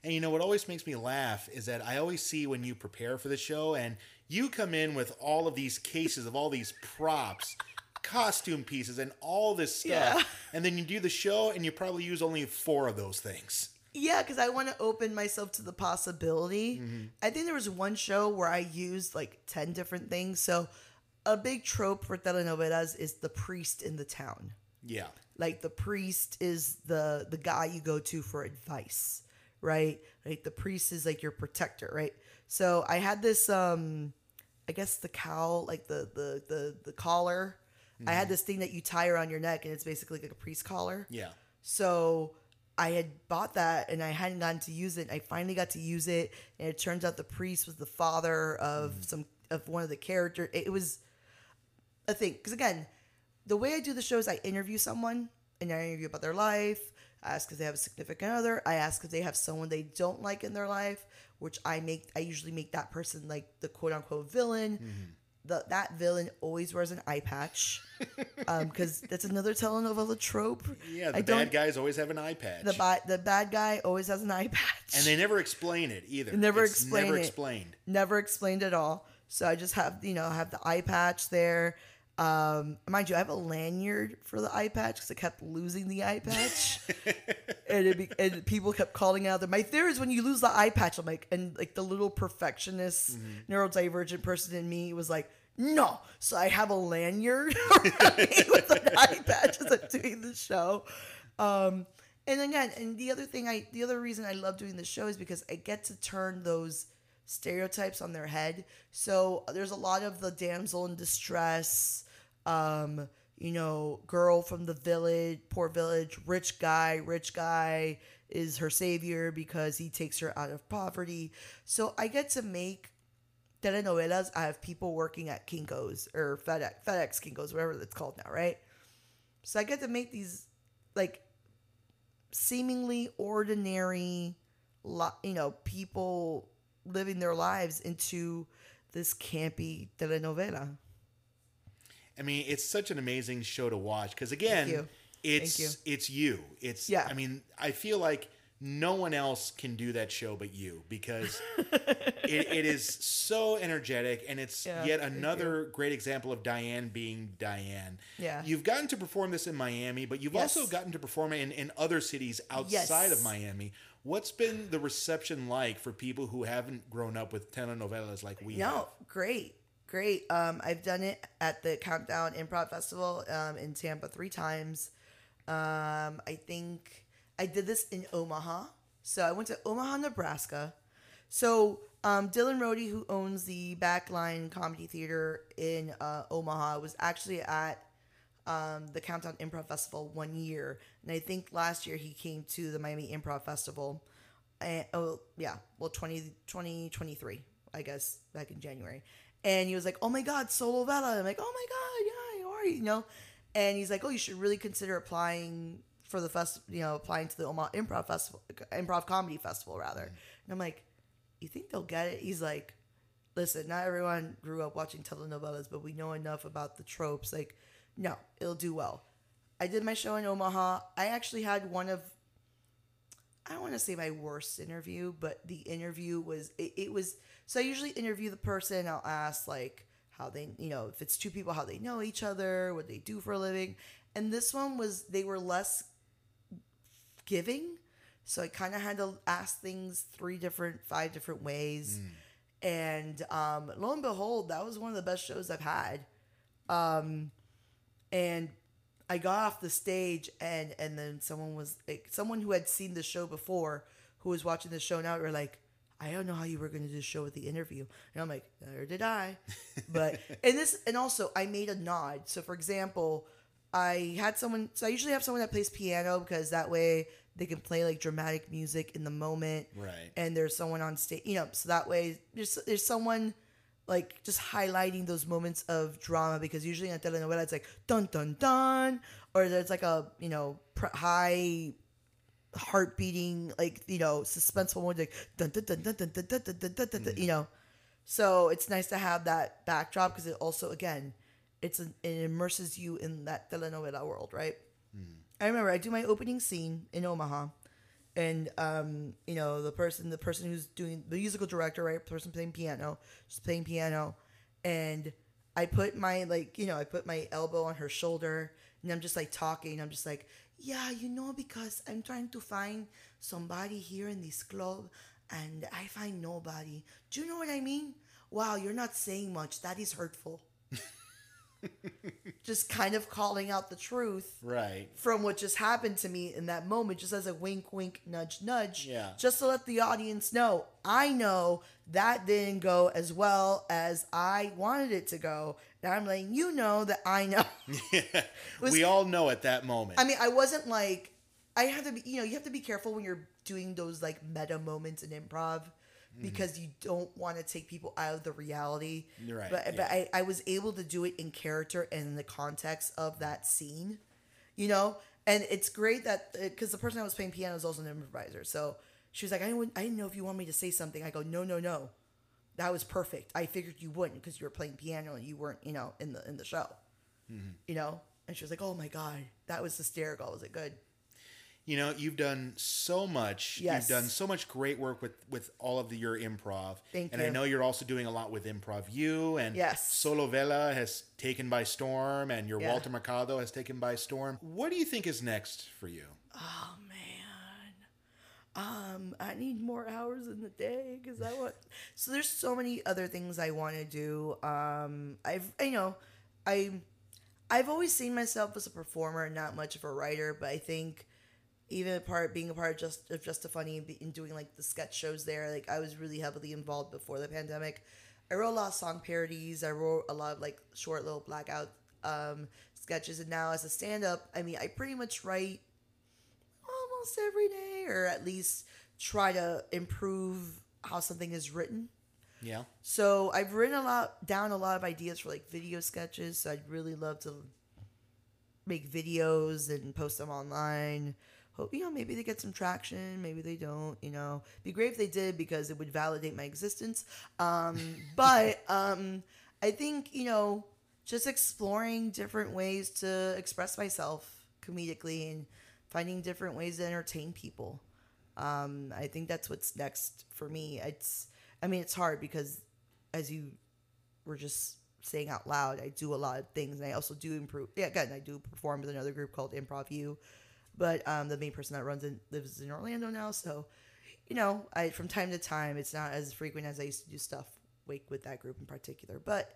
And you know what always makes me laugh is that I always see when you prepare for the show and you come in with all of these cases of all these props, costume pieces, and all this stuff, Yeah. and then you do the show and you probably use only four of those things. Yeah, because I want to open myself to the possibility. I think there was one show where I used like ten different things. So a big trope for telenovelas is the priest in the town. Yeah. like the priest is the the guy you go to for advice right like the priest is like your protector right so i had this um i guess the cowl like the the the, the collar i had this thing that you tie around your neck and it's basically like a priest collar Yeah. so I had bought that and I hadn't gotten to use it. I finally got to use it, and it turns out the priest was the father of mm. some of one of the characters. It was a thing because again, the way I do the show is I interview someone and I interview about their life. I ask if they have a significant other. I ask if they have someone they don't like in their life, which I make. I usually make that person like the quote unquote villain. Mm-hmm. The, that villain always wears an eye patch um, because that's another telenovela trope. Yeah, the I bad guys always have an eye patch. the bad the bad guy always has an eye patch. and they never explain it either. Never It's explain never it. explained. never explained at all. So I just have you know I have the eye patch there. Um, mind you, I have a lanyard for the eye patch because I kept losing the eye patch, and, it be, and people kept calling out that my theory is when you lose the eye patch. I'm like, and like the little perfectionist, neurodivergent person in me was like, no. So I have a lanyard with an eye patch as I'm doing the show. Um, and again, and the other thing I, the other reason I love doing the show is because I get to turn those stereotypes on their head. So there's a lot of the damsel in distress, um, you know, girl from the village, poor village, rich guy, rich guy is her savior because he takes her out of poverty. So I get to make telenovelas. I have people working at Kinko's or FedEx, FedEx Kinko's, whatever it's called now, right? So I get to make these like seemingly ordinary, you know, people living their lives into this campy telenovela. I mean, it's such an amazing show to watch because again, you. it's Thank it's you. It's Yeah. I mean, I feel like no one else can do that show but you because it, it is so energetic and it's Yeah, yet another great example of Diane being Diane. Yeah. You've gotten to perform this in Miami, but you've Yes. also gotten to perform it in, in other cities outside of Miami. What's been the reception like for people who haven't grown up with telenovelas like we have? No, great, great. Um, I've done it at the Countdown Improv Festival um, in Tampa three times. Um, I think I did this in Omaha. So I went to Omaha, Nebraska. So um, Dylan Rohde, who owns the Backline Comedy Theater in uh, Omaha, was actually at um, the Countdown Improv Festival one year, and I think last year he came to the Miami Improv Festival. And, oh yeah, well 20, 2023, I guess back in January, and he was like, "Oh my God, Solovela!" I'm like, "Oh my God, yeah, how are you?" You know, and he's like, "Oh, you should really consider applying for the fest, you know, applying to the Omaha Improv Festival, Improv Comedy Festival rather." And I'm like, "You think they'll get it?" He's like, listen, not everyone grew up watching telenovelas, but we know enough about the tropes. Like, no, it'll do well. I did my show in Omaha. I actually had one of, I don't want to say my worst interview, but the interview was, it, it was, so I usually interview the person. I'll ask, like, how they, you know, if it's two people, how they know each other, what they do for a living. And this one was, they were less giving. So I kind of had to ask things three different, five different ways. And um, lo and behold, that was one of the best shows I've had. Um, and I got off the stage, and and then someone was like, someone who had seen the show before, who was watching the show now, were like, I don't know how you were going to do the show with the interview. And I'm like, neither did I. But and this and also I made a nod. So for example, I had someone. So I usually have someone that plays piano because that way they can play like dramatic music in the moment Right. and there's someone on stage, you know, so that way there's there's someone like just highlighting those moments of drama because usually in a telenovela it's like dun dun dun or there's like a you know pr- high heart beating like you know suspenseful moment like dun dun dun dun dun dun dun dun dun dun, dun, dun, you know? So it's nice to have that backdrop because it also again it's an, it immerses you in that telenovela world right? Mm. I remember I do my opening scene in Omaha, and um, you know the person, the person who's doing the musical director, right, the person playing piano, she's playing piano, and I put my like, you know, I put my elbow on her shoulder, and I'm just like talking. I'm just like, yeah, you know, because I'm trying to find somebody here in this club, and I find nobody. Do you know what I mean? Wow, you're not saying much. That is hurtful. just kind of calling out the truth Right. from what just happened to me in that moment, just as a wink, wink, nudge, nudge. Yeah. Just to let the audience know, I know that didn't go as well as I wanted it to go. And I'm letting you know that I know. was- we all know at that moment. I mean, I wasn't like, I have to be, you know, you have to be careful when you're doing those like meta moments in improv because you don't want to take people out of the reality. Right, But, yeah. but I, I was able to do it in character and in the context of that scene, you know? And it's great that, because the person I was playing piano is also an improviser. So she was like, I didn't, I didn't know if you want me to say something. I go, no, no, no. That was perfect. I figured you wouldn't because you were playing piano and you weren't, you know, in the in the show. Mm-hmm. You know? And she was like, "Oh my god, that was hysterical. Was it good?" You know, you've done so much. Yes. You've done so much great work with with all of the, your improv. Thank and I know you're also doing a lot with ImprovU and Yes. Solovela has taken by storm and your Yeah. Walter Mercado has taken by storm. What do you think is next for you? Oh man, um, I need more hours in the day because I want. So there's so many other things I want to do. Um, I've you know, I, I've always seen myself as a performer, not much of a writer, but I think even a part being a part of just of just a funny and doing like the sketch shows there like i was really heavily involved before the pandemic i wrote a lot of song parodies i wrote a lot of like short little blackout um sketches and now as a stand-up i mean i pretty much write almost every day or at least try to improve how something is written Yeah. so I've written a lot down a lot of ideas for like video sketches. So I'd really love to make videos and post them online. Hope you know maybe they get some traction, maybe they don't. You know, be great if they did because it would validate my existence. Um, but um, I think you know just exploring different ways to express myself comedically and finding different ways to entertain people. Um, I think that's what's next for me. It's, I mean, it's hard because as you were just saying out loud, I do a lot of things, and I also do improve. Yeah, again, I do perform with another group called ImprovU, but um, the main person that runs it lives in Orlando now, so you know, I from time to time, it's not as frequent as I used to do stuff wake with that group in particular, but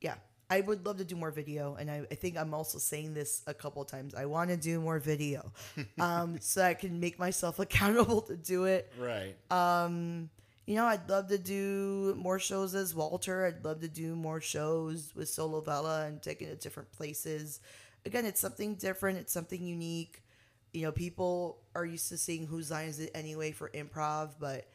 yeah. I would love to do more video, and I, I think I'm also saying this a couple times. I want to do more video, um, so I can make myself accountable to do it. Right. Um, you know, I'd love to do more shows as Walter. I'd love to do more shows with Solovela and taking it to different places. Again, it's something different. It's something unique. You know, people are used to seeing Whose Line Is It anyway for improv, but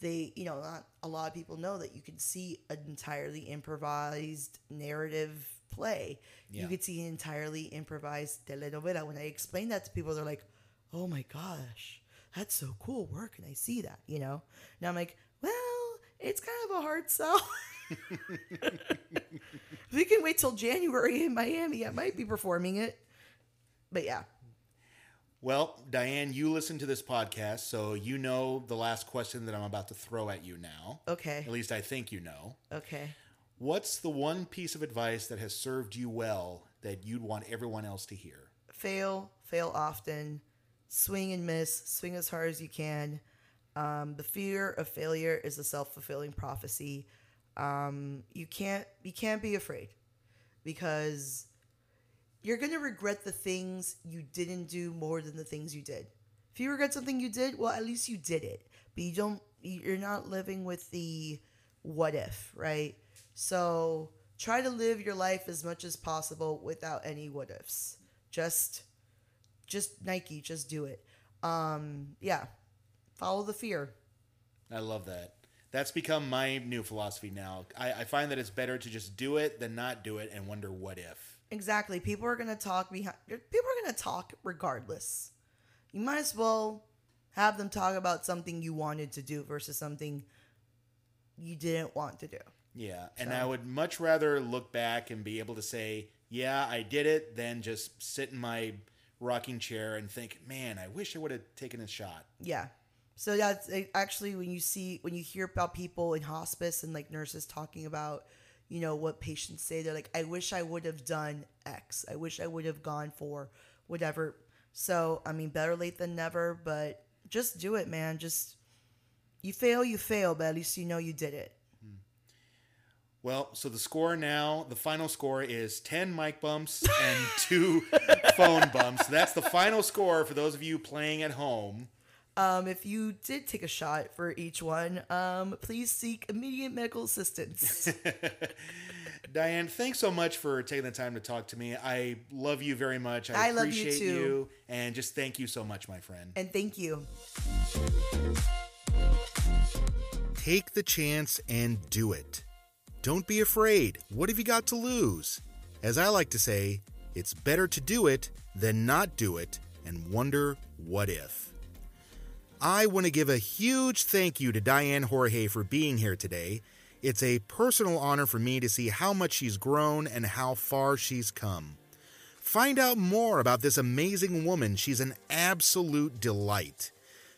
they, you know, not a lot of people know that you can see an entirely improvised narrative play. Yeah. You could see an entirely improvised telenovela. When I explain that to people, they're like, "Oh my gosh, that's so cool! Where can I see that?" You know. Now I'm like, well, it's kind of a hard sell. we can wait till January in Miami, I might be performing it. But yeah, Well, Diane, you listen to this podcast, so you know the last question that I'm about to throw at you now. okay, At least I think you know. okay. What's the one piece of advice that has served you well that you'd want everyone else to hear? Fail, fail often. Swing and miss. Swing as hard as you can. Um, the fear of failure is a self fulfilling prophecy. Um, you can't you can't be afraid because you're gonna regret the things you didn't do more than the things you did. If you regret something you did, well, at least you did it. But you don't. You're not living with the what if, right? So try to live your life as much as possible without any what ifs. Just, just Nike, just do it. Um, yeah, follow the fear. I love that. That's become my new philosophy now. I, I find that it's better to just do it than not do it and wonder what if. Exactly. People are gonna talk behind. People are gonna talk regardless. You might as well have them talk about something you wanted to do versus something you didn't want to do. Yeah, and I would much rather look back and be able to say, "Yeah, I did it," than just sit in my rocking chair and think, "Man, I wish I would have taken a shot." Yeah. So that's actually when you see when you hear about people in hospice and like nurses talking about, you know, what patients say, they're like, I wish I would have done X. I wish I would have gone for whatever. So I mean, better late than never, but just do it, man. Just you fail, you fail, but at least you know you did it. Hmm. Well, so the score now, the final score is 10 mic bumps and 2 phone bumps. That's the final score for those of you playing at home. Um, if you did take a shot for each one, um, please seek immediate medical assistance. Diane, thanks so much for taking the time to talk to me. I love you very much. I, I love you appreciate too. you, and just thank you so much, my friend. and thank you. Take the chance and do it. Don't be afraid. What have you got to lose? As I like to say, it's better to do it than not do it and wonder what if. I want to give a huge thank you to Diane Jorge for being here today. It's a personal honor for me to see how much she's grown and how far she's come. Find out more about this amazing woman. She's an absolute delight.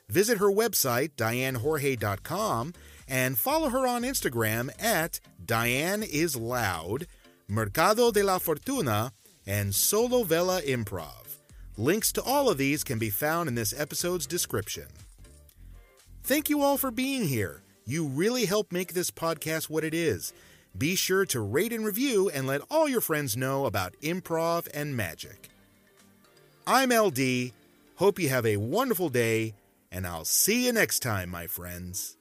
Visit her website, dianejorge.com, and follow her on Instagram at Diane is Loud, Mercado de la Fortuna, and Solovela Improv. Links to all of these can be found in this episode's description. Thank you all for being here. You really help make this podcast what it is. Be sure to rate and review and let all your friends know about improv and magic. I'm LD. Hope you have a wonderful day, and I'll see you next time, my friends.